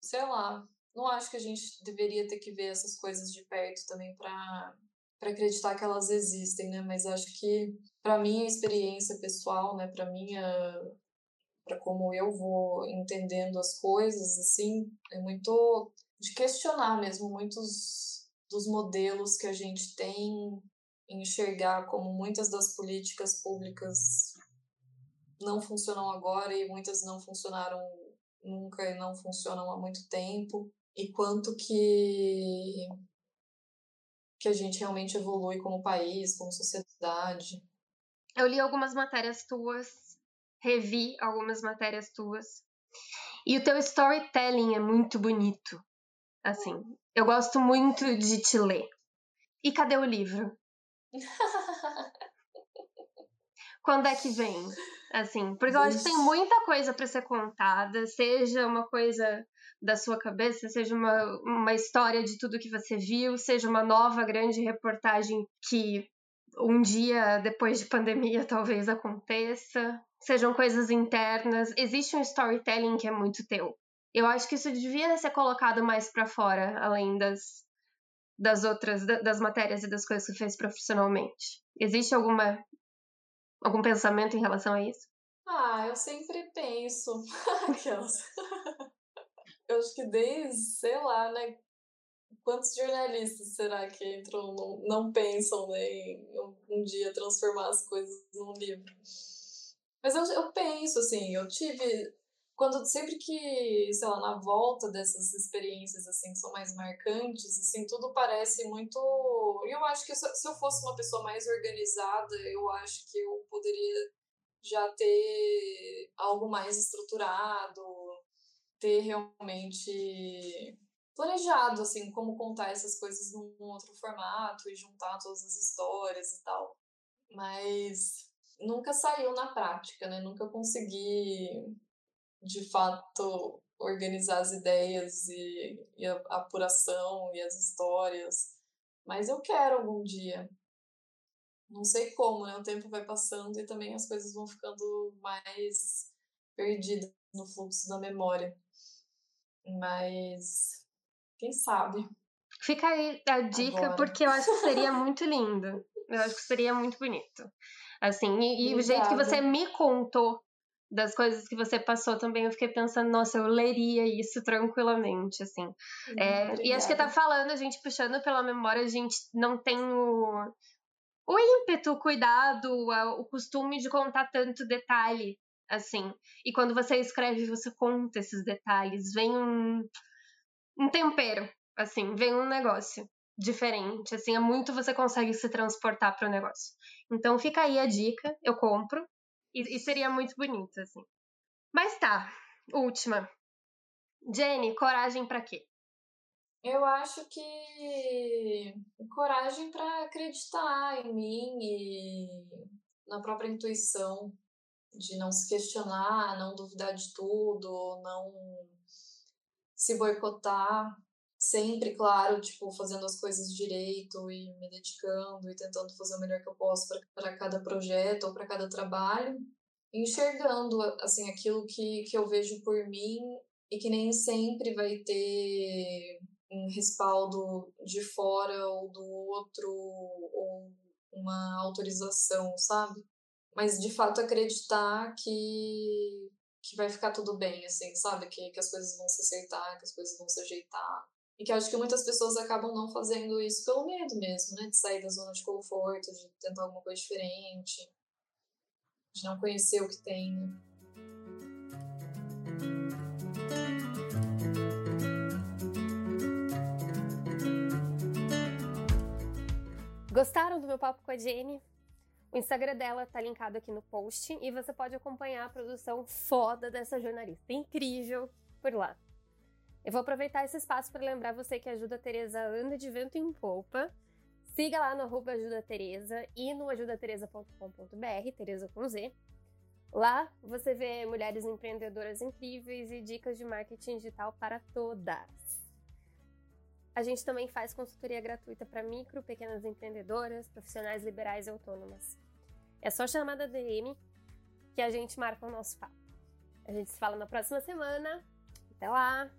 sei lá, não acho que a gente deveria ter que ver essas coisas de perto também para para acreditar que elas existem, né? Mas acho que para minha experiência pessoal, né, para minha para como eu vou entendendo as coisas, assim, é muito de questionar mesmo muitos dos modelos que a gente tem enxergar como muitas das políticas públicas não funcionam agora e muitas não funcionaram nunca e não funcionam há muito tempo e quanto que que a gente realmente evolui como país, como sociedade. Eu li algumas matérias tuas, revi algumas matérias tuas. E o teu storytelling é muito bonito. Assim, eu gosto muito de te ler. E cadê o livro? Quando é que vem? Assim, porque eu acho que tem muita coisa para ser contada, seja uma coisa da sua cabeça, seja uma, uma história de tudo que você viu, seja uma nova grande reportagem que um dia depois de pandemia talvez aconteça, sejam coisas internas. Existe um storytelling que é muito teu. Eu acho que isso devia ser colocado mais para fora, além das, das outras, das matérias e das coisas que fez profissionalmente. Existe alguma algum pensamento em relação a isso? Ah, eu sempre penso. Eu acho que desde, sei lá, né? Quantos jornalistas será que entram, não, não pensam né, em um dia transformar as coisas num livro? Mas eu, eu penso, assim, eu tive. Quando, sempre que, sei lá, na volta dessas experiências, assim, que são mais marcantes, assim, tudo parece muito... Eu acho que se eu fosse uma pessoa mais organizada, eu acho que eu poderia já ter algo mais estruturado, ter realmente planejado, assim, como contar essas coisas num outro formato e juntar todas as histórias e tal. Mas nunca saiu na prática, né? Nunca consegui, de fato, organizar as ideias e, e a apuração e as histórias. Mas eu quero algum dia. Não sei como, né? O tempo vai passando e também as coisas vão ficando mais perdidas no fluxo da memória. Mas quem sabe? Fica aí a dica, Agora. porque eu acho que seria muito lindo. Eu acho que seria muito bonito. Assim, e, e o jeito que você me contou das coisas que você passou também, eu fiquei pensando, nossa, eu leria isso tranquilamente, assim. É, e acho que tá falando, a gente puxando pela memória, a gente não tem o, o ímpeto, o cuidado, o costume de contar tanto detalhe, assim. E quando você escreve, você conta esses detalhes, vem um, um tempero, assim, vem um negócio diferente, assim, é muito você consegue se transportar para o negócio. Então fica aí a dica, eu compro, e, e seria muito bonito, assim. Mas tá, última. Jenny, coragem para quê? Eu acho que coragem para acreditar em mim e na própria intuição, de não se questionar, não duvidar de tudo, não se boicotar, sempre, claro, tipo, fazendo as coisas direito e me dedicando e tentando fazer o melhor que eu posso para cada projeto ou para cada trabalho, enxergando, assim, aquilo que, que eu vejo por mim e que nem sempre vai ter um respaldo de fora ou do outro ou uma autorização, sabe? Mas de fato acreditar que que vai ficar tudo bem, assim, sabe? Que, que as coisas vão se acertar, que as coisas vão se ajeitar. E que eu acho que muitas pessoas acabam não fazendo isso pelo medo mesmo, né? De sair da zona de conforto, de tentar alguma coisa diferente, de não conhecer o que tem, né? Gostaram do meu papo com a Jenny? O Instagram dela tá linkado aqui no post e você pode acompanhar a produção foda dessa jornalista incrível por lá. Eu vou aproveitar esse espaço para lembrar você que ajuda a Teresa anda de vento em polpa. Siga lá no arroba Ajuda Teresa e no ajudateresa.com.br, Teresa com Z. Lá você vê mulheres empreendedoras incríveis e dicas de marketing digital para todas. A gente também faz consultoria gratuita para micro, pequenas empreendedoras, profissionais liberais e autônomas. É só chamar da DM que a gente marca o nosso papo. A gente se fala na próxima semana. Até lá!